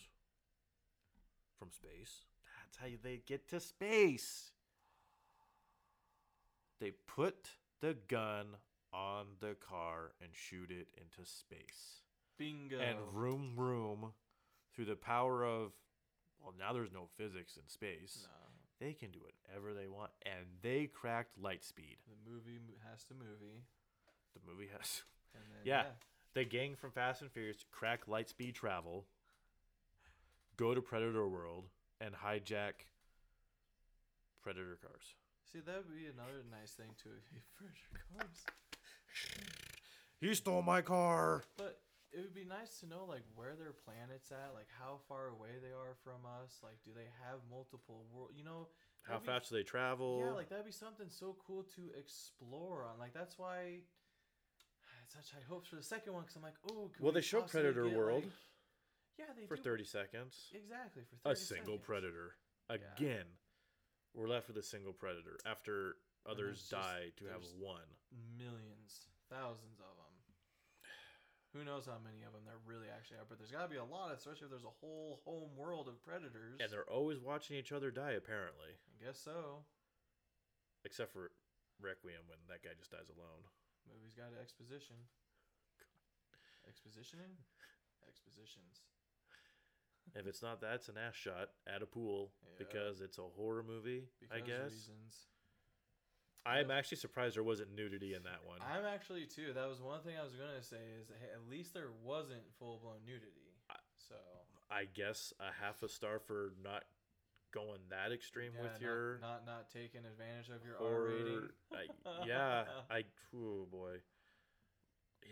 from space? That's how they get to space. They put the gun on the car and shoot it into space. Bingo. And room, room, through the power of well now there's no physics in space. no, They can do whatever they want and they cracked light speed. the movie has to movie. The movie has And then, Yeah. the gang from Fast and Furious crack light speed travel, go to Predator World, and hijack Predator cars. See, that would be another nice thing to [laughs] Predator cars. He stole my car. But it would be nice to know like where their planets at, like how far away they are from us. Like, do they have multiple world? You know, How be- fast do they travel? Yeah, like that'd be something so cool to explore on. Like that's why I [sighs] had such high hopes for the second one because I'm like, oh, well, they show Predator World yeah, they for do. 30 seconds. exactly for 30 A single seconds. Predator. Yeah. Again, we're left with a single Predator after others die to have one. millions, thousands of. Who knows how many of them there really actually are? But there's got to be a lot, especially if there's a whole home world of predators. And they're always watching each other die, apparently. I guess so. Except for Requiem when that guy just dies alone. Movie's got exposition. Expositioning? Expositions. If it's not that, it's an ass shot at a pool Yeah. because it's a horror movie. I guess. reasons. I'm actually surprised there wasn't nudity in that one. I'm actually too. That was one thing I was gonna say is hey, at least there wasn't full blown nudity. So I guess a half a star for not going that extreme yeah, with not, your not not taking advantage of your R rating. I, [laughs] yeah, I. Oh boy.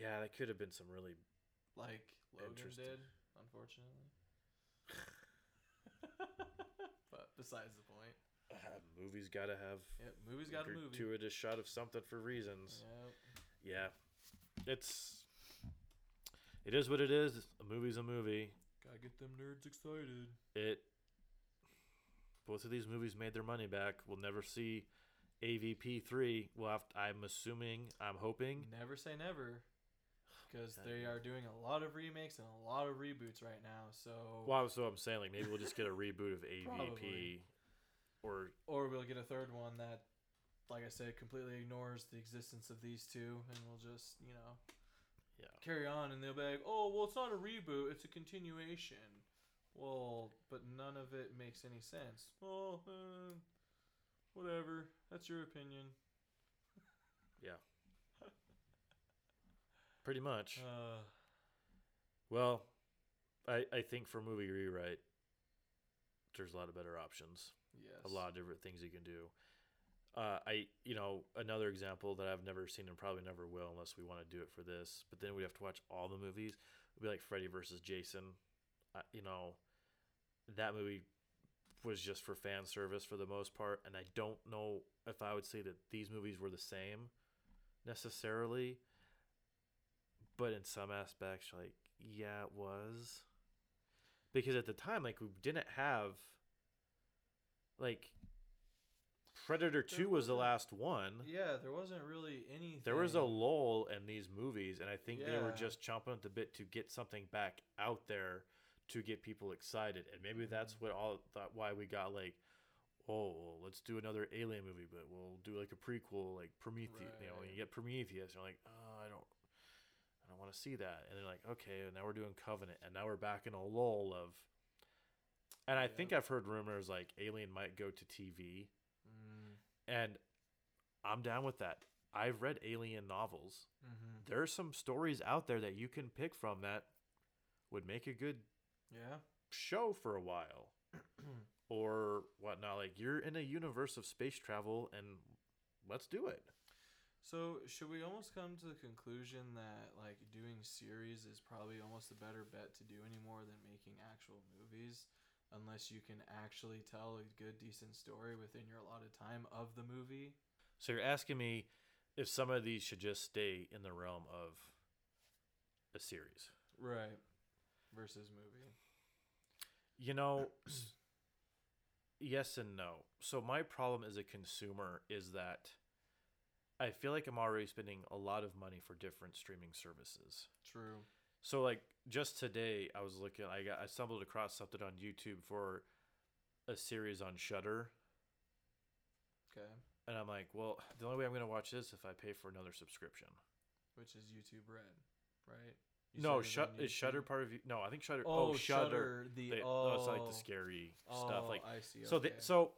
Yeah, that could have been some really. like Logan did, unfortunately. [laughs] but besides the point. Uh, movies got to have Yep, movie's got a movie. gratuitous shot of something for reasons. Yep. Yeah. it's it is what it is. A movie's a movie. Gotta get them nerds excited. It both of these movies made their money back. We'll never see AVP three. Well, have to- I'm assuming, I'm hoping. Never say never. Because they are doing a lot of remakes and a lot of reboots right now. So Well, so I'm saying like maybe we'll just get a reboot of AVP, Probably. Or or we'll get a third one that, like I said, completely ignores the existence of these two, and we'll just you know yeah. carry on, and they'll be like, "Oh, well, it's not a reboot; it's a continuation." Well, but none of it makes any sense. Well, uh, whatever. That's your opinion. [laughs] Yeah. Pretty much. Uh, Well, I I think for movie rewrite, there's a lot of better options. Yes. A lot of different things you can do. Uh, I you know another example that I've never seen and probably never will unless we want to do it for this. But then we'd have to watch all the movies. It'd be like Freddy versus Jason. Uh, you know, that movie was just for fan service for the most part, and I don't know if I would say that these movies were the same necessarily. But in some aspects, like yeah, it was because at the time, like we didn't have like Predator Two was the last one. Yeah, there wasn't really anything. There was a lull in these movies, and I think they were just chomping at the bit to get something back out there to get people excited, and maybe that's Mhm. what all that why we got like, oh, let's do another Alien movie, but we'll do like a prequel, like Prometheus. You know, when you get Prometheus, you're like, oh, I don't, I don't want to see that, and they're like, okay, now we're doing Covenant, and now we're back in a lull of. And I think I've heard rumors like Alien might go to TV, Mm, and I'm down with that. I've read Alien novels. hmm There are some stories out there that you can pick from that would make a good Yeah. show for a while [clears throat] or whatnot. Like you're in a universe of space travel, and let's do it. So should we almost come to the conclusion that like doing series is probably almost a better bet to do anymore than making actual movies, unless you can actually tell a good decent story within your allotted time of the movie? So you're asking me if some of these should just stay in the realm of a series. Right. Versus movie. You know, [clears throat] yes and no. So my problem as a consumer is that I feel like I'm already spending a lot of money for different streaming services. True. So like just today I was looking I got I stumbled across something on YouTube for a series on Shudder Okay. and I'm like, well, the only way I'm going to watch this if I pay for another subscription. Which is YouTube Red, right? You no, Shut is Shudder part of you? No, I think Shudder Oh, oh, Shudder. The They, oh, it's like the oh. scary stuff oh, like I see. So the, so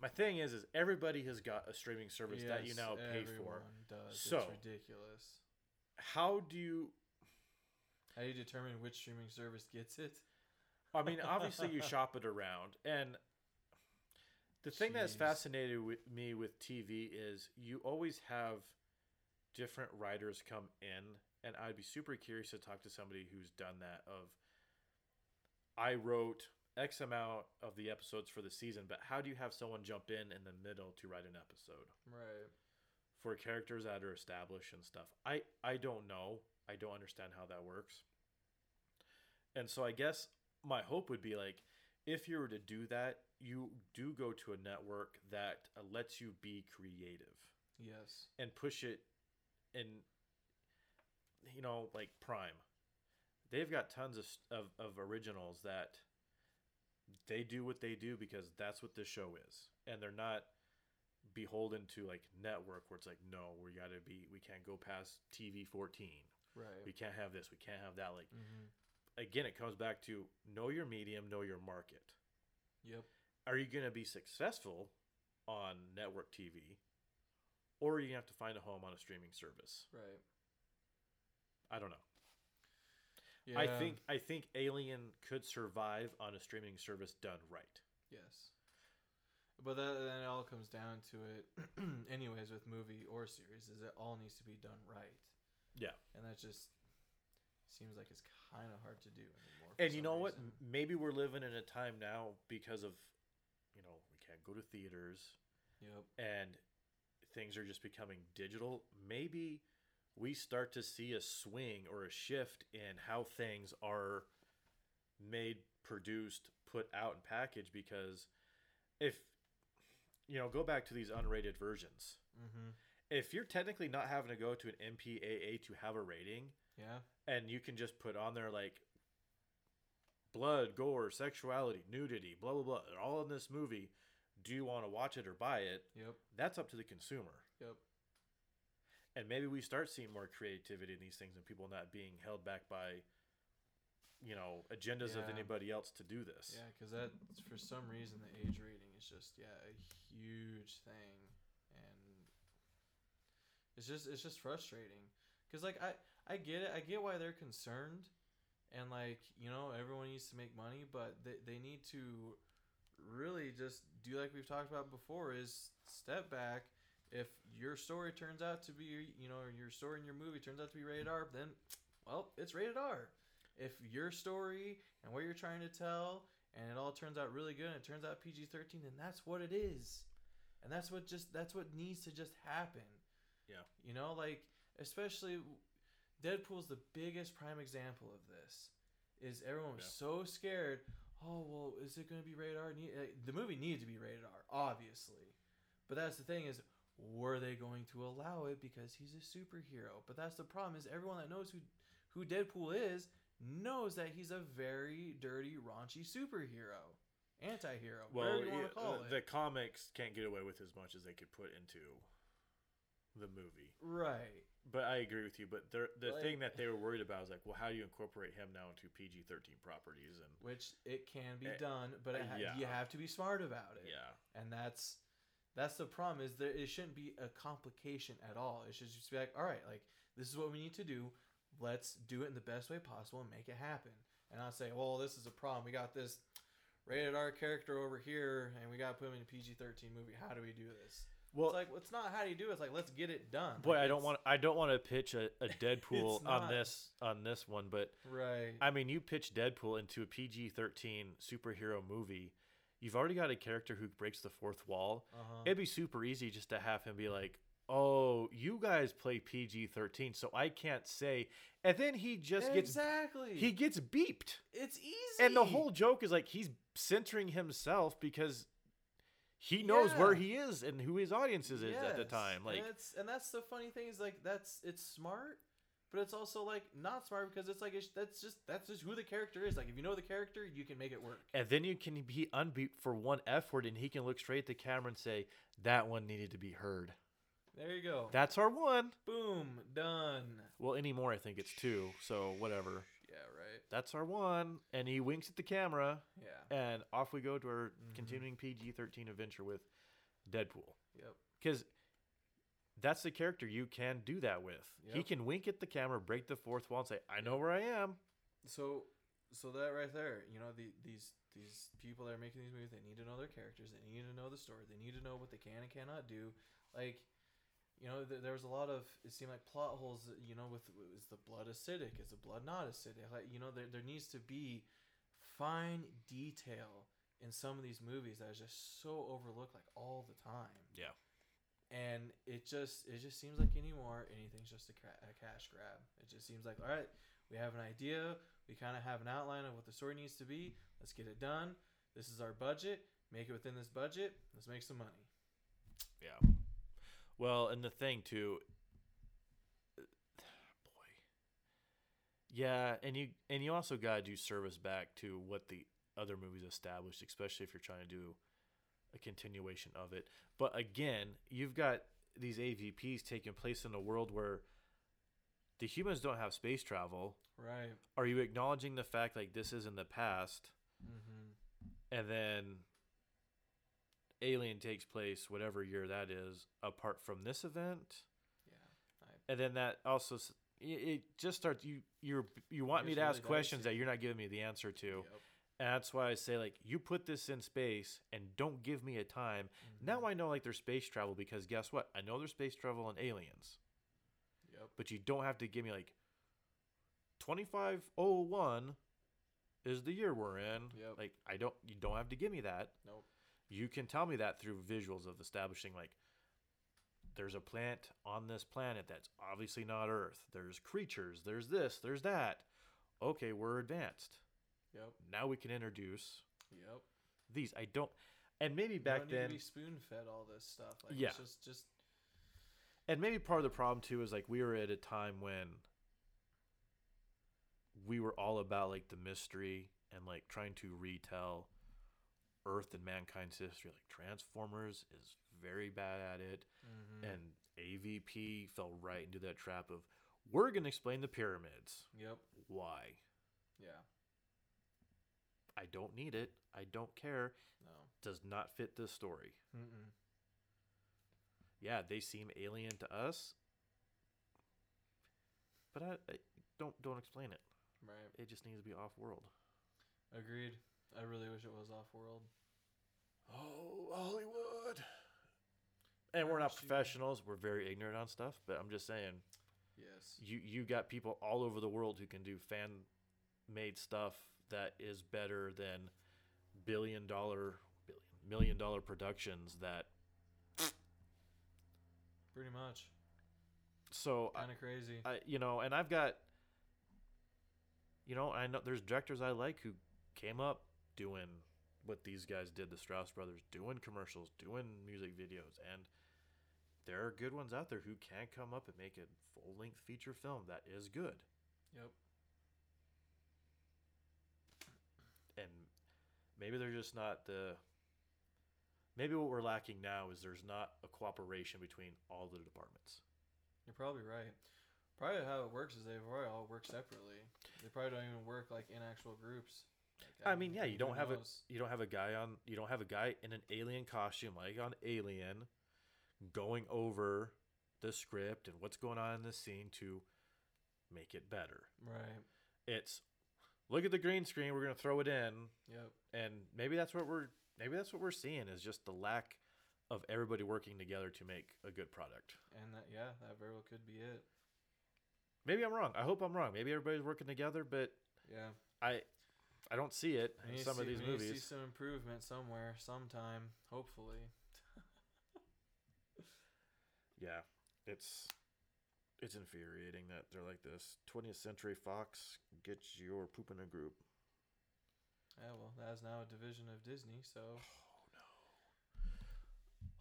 my thing is is everybody has got a streaming service that you now pay for. Does. So- it's ridiculous. How do you How do you determine which streaming service gets it? I mean, obviously you shop it around, and the thing that's Jeez. fascinated with me with TV is you always have different writers come in, and I'd be super curious to talk to somebody who's done that. Of I wrote X amount of the episodes for the season, but how do you have someone jump in in the middle to write an episode Right. For characters that are established and stuff? I I don't know. I don't understand how that works. And so I guess my hope would be like if you were to do that, you do go to a network that lets you be creative Yes. and push it in you know like prime they've got tons of, of, of originals that they do what they do because that's what this show is and they're not beholden to like network where it's like no we gotta be we can't go past tv 14 Right. we can't have this we can't have that like mm-hmm. again it comes back to know your medium know your market Yep. are you going to be successful on network tv or are you to have to find a home on a streaming service Right. i don't know Yeah. I think I think Alien could survive on a streaming service done right. Yes. But that, then it all comes down to it, [clears throat] anyways, with movie or series, is it all needs to be done right. Yeah. And that just seems like it's kind of hard to do anymore. And you know what? reason. M- Maybe we're living in a time now because of, you know, we can't go to theaters Yep. and things are just becoming digital. Maybe we start to see a swing or a shift in how things are made, produced, put out, and packaged. Because if you know, go back to these unrated versions. Mm-hmm. If you're technically not having to go to an MPAA to have a rating, Yeah. and you can just put on there like blood, gore, sexuality, nudity, blah blah blah, they're all in this movie. Do you want to watch it or buy it? Yep. That's up to the consumer. Yep. And maybe we start seeing more creativity in these things and people not being held back by, you know, agendas of anybody else to do this. Yeah, because that for some reason the age rating is just yeah a huge thing, and it's just it's just frustrating. Cause like I I get it I get why they're concerned, and like you know everyone needs to make money, but they they need to really just do like we've talked about before is step back. If your story turns out to be you know your story in your movie turns out to be rated R, then well it's rated R. If your story and what you're trying to tell and it all turns out really good and it turns out PG-13 and that's what it is. And that's what just that's what needs to just happen. Yeah. You know, like especially Deadpool's the biggest prime example of this. Is everyone was Yeah. so scared, "Oh, well, is it going to be rated R?" The movie needed to be rated R, obviously. But that's the thing is were they going to allow it because he's a superhero? But that's the problem is everyone that knows who who Deadpool is knows that he's a very dirty, raunchy superhero, anti-hero, Well, whatever you want yeah, to call the, it. the comics can't get away with as much as they could put into the movie. right. But I agree with you. But the the Like- thing that they were worried about is like, well, how do you incorporate him now into PG thirteen properties? And Which it can be Eh, done, but it ha- yeah. you have to be smart about it. yeah, and that's that's the problem is there it shouldn't be a complication at all it should just be like all right like this is what we need to do let's do it in the best way possible and make it happen and I say well this is a problem we got this rated r character over here and we got to put him in a pg-13 movie how do we do this well, it's like it's not how do you do it it's like let's get it done boy, Like, I don't want I don't want to pitch a, a [laughs] Deadpool It's on not. this on this one, but right I mean, you pitch Deadpool into a PG thirteen superhero movie. You've already got a character who breaks the fourth wall. uh-huh. It'd be super easy just to have him be like, "Oh, you guys play PG thirteen, so I can't say." And then he just gets exactly he gets beeped. it's easy And the whole joke is like he's centering himself because he knows where he is and who his audiences is at the time. Like, and that's and that's the funny thing is like that's it's smart, but it's also like not smart because it's like it's, that's just that's just who the character is. Like if you know the character, you can make it work. and then you can be unbeeped for one F word, and he can look straight at the camera and say, "That one needed to be heard." There you go. That's our one. Boom, done. Well, anymore, I think it's two. So whatever. Yeah, right. That's our one. And he winks at the camera, Yeah. and off we go to our Mhm. continuing PG thirteen adventure with Deadpool. Yep. because that's the character you can do that with. He can wink at the camera, break the fourth wall, and say, "I know where I am." So so that right there, you know, the these these people that are making these movies, they need to know their characters, they need to know the story, they need to know what they can and cannot do. Like, you know, th- there was a lot of it seemed like plot holes. You know, with is the blood acidic? Is the blood not acidic? Like, you know, there there needs to be fine detail in some of these movies that is just so overlooked, like all the time. Yeah. And it just it just seems like anymore anything's just a, ca- a cash grab. It just seems like all right, we have an idea, we kind of have an outline of what the story needs to be. Let's get it done. This is our budget. Make it within this budget. Let's make some money. Yeah. Well, and the thing too, boy. Yeah, and you and you also gotta do service back to what the other movies established, especially if you're trying to do a continuation of it. But again, you've got these AVPs taking place in a world where the humans don't have space travel. Right. Are you acknowledging the fact like this is in the past? Mm-hmm. and then Alien takes place whatever year that is apart from this event Yeah. and then that also it, just starts you you're you want me to ask really questions that you're not giving me the answer to Yep. and that's why I say like you put this in space and don't give me a time Mhm. now I know like there's space travel because guess what I know there's space travel and aliens Yep. but you don't have to give me like 2501 is the year we're in Yep. like I don't you don't have to give me that Nope. You can tell me that through visuals of establishing like there's a plant on this planet that's obviously not Earth. There's creatures. There's this. There's that. Okay, we're advanced. Yep. Now we can introduce Yep. these. I don't. And maybe You back don't need then, to be spoon fed all this stuff. Like, Yeah. Just, just and maybe part of the problem too is like we were at a time when we were all about like the mystery and like trying to retell Earth and mankind's history. Like Transformers is very bad at it, mhm. and AVP fell right into that trap of we're gonna explain the pyramids. yep. Why? Yeah. I don't need it. I don't care. No. Does not fit this story. Mm-mm. Yeah, they seem alien to us, but I, I don't don't explain it. Right. It just needs to be off world. Agreed. I really wish it was off world. Oh, Hollywood. And we're not professionals. We're very ignorant on stuff, but I'm just saying Yes. you you got people all over the world who can do fan made stuff that is better than billion dollar billion million dollar productions that Pretty much. so Kind of crazy. I you know and I've got you know I know there's directors I like who came up doing what these guys did the Strause brothers doing commercials doing music videos and there are good ones out there who can come up and make a full length feature film that is good yep. and maybe they're just not the maybe what we're lacking now is there's not a cooperation between all the departments You're probably right. Probably how it works is they probably all work separately. They probably don't even work like in actual groups. Like, I mean, um, yeah, you don't have a you don't have a guy on you don't have a guy in an alien costume like on Alien going over the script and what's going on in the scene to make it better. Right. It's look at the green screen, we're gonna throw it in, Yep. and maybe that's what we're maybe that's what we're seeing is just the lack of everybody working together to make a good product. And that yeah, that very well could be it. Maybe I'm wrong. I hope I'm wrong. Maybe everybody's working together, but Yeah. I I don't see it in some to of these need See some improvement somewhere, sometime, hopefully. [laughs] Yeah, it's it's infuriating that they're like this. 20th Century Fox gets your poop in a group. Yeah, well, that is now a division of Disney, so [sighs] [sighs] oh,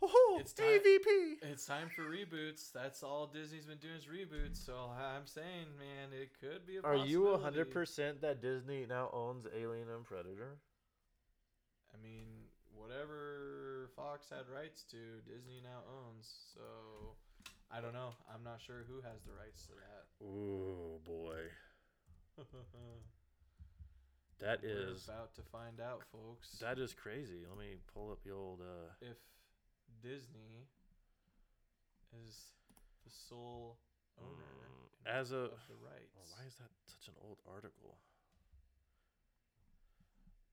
Oh, It's time- AVP. it's time for reboots. That's all Disney's been doing is reboots. So I'm saying, man, it could be a. Are you possibility. hundred percent that Disney now owns Alien and Predator? I mean, whatever Fox had rights to, Disney now owns. So I don't know. I'm not sure who has the rights to that. Oh boy, [laughs] that We're is about to find out, folks. that is crazy. Let me pull up the old. uh if Disney is the sole owner Mm, as a- of the rights. Oh, why is that such an old article?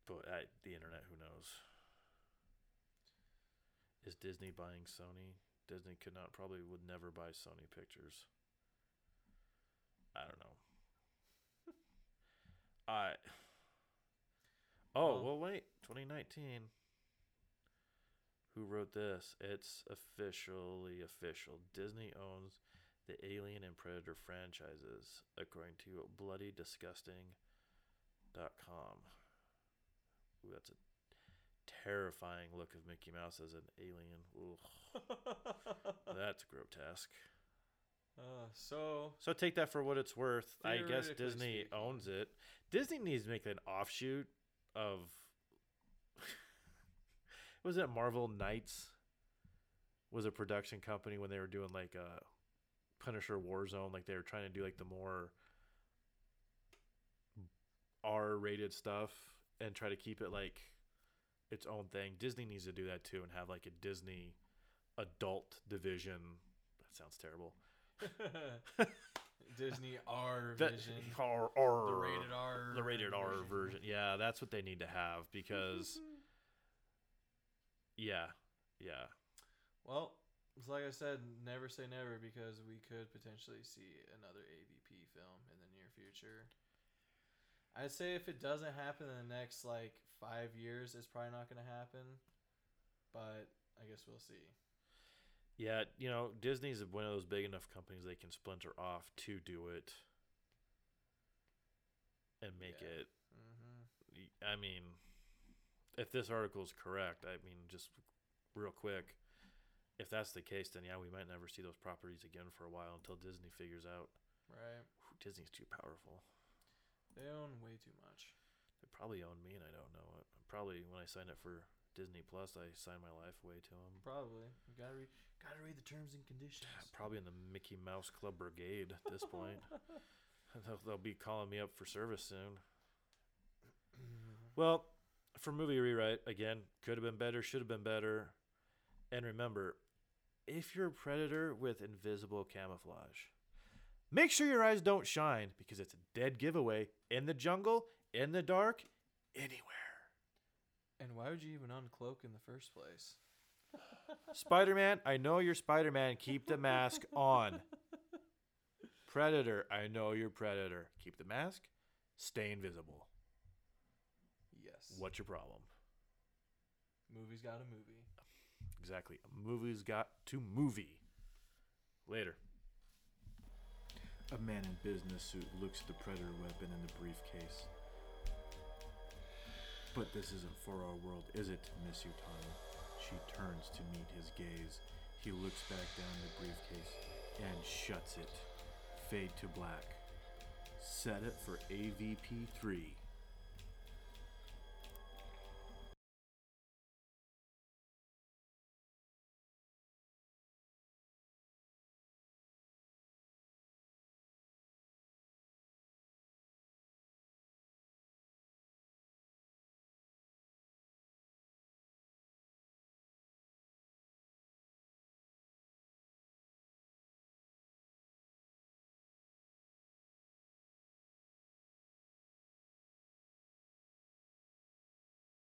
But at the internet, who knows? Is Disney buying Sony? Disney could not probably would never buy Sony Pictures. I don't know. [laughs] I. Oh Well- well, wait. 2019. Who wrote this? It's officially official. Disney owns the Alien and Predator franchises, according to BloodyDisgusting.com. Ooh, that's a terrifying look of Mickey Mouse as an alien. [laughs] That's grotesque. uh, so So take that for what it's worth. I guess Disney speaking. owns it. Disney needs to make an offshoot of. Was it Marvel Knights? Was a production company when they were doing like a Punisher Warzone, like they were trying to do like the more R-rated stuff and try to keep it like its own thing. Disney needs to do that too and have like a Disney adult division. That sounds terrible. [laughs] Disney R Vision, R- R- the rated R, the rated R version. Yeah, that's what they need to have because [laughs] yeah, yeah. Well, it's like I said, never say never because we could potentially see another AVP film in the near future. I'd say if it doesn't happen in the next like five years, it's probably not going to happen. But I guess we'll see. Yeah, you know, Disney's one of those big enough companies they can splinter off to do it and make Yeah. it. Mm-hmm. I mean, if this article is correct, I mean, just real quick, if that's the case, then yeah, we might never see those properties again for a while until Disney figures out Right. "Whew, Disney's too powerful. They own way too much. They probably own me and I don't know it. Probably when I signed up for Disney Plus, I signed my life away to them. Probably. You gotta read. Gotta read the terms and conditions. Probably in the Mickey Mouse Club Brigade at this point. [laughs] [laughs] they'll, they'll be calling me up for service soon. [clears throat] Well, for movie rewrite, again, could have been better, should have been better. And remember, if you're a predator with invisible camouflage, make sure your eyes don't shine because it's a dead giveaway in the jungle, in the dark, anywhere. and why would you even uncloak in the first place? [laughs] Spider Man, I know you're Spider Man. Keep the mask on. [laughs] Predator, I know you're Predator. Keep the mask. Stay invisible. Yes. What's your problem? Movie's got a movie. Exactly. A movie's got to movie. Later. A man in business suit looks at the predator weapon in the briefcase. But this isn't for our world, is it, Miss Yutani? She turns to meet his gaze. He looks back down the briefcase and shuts it. Fade to black. Set it for AVP 3.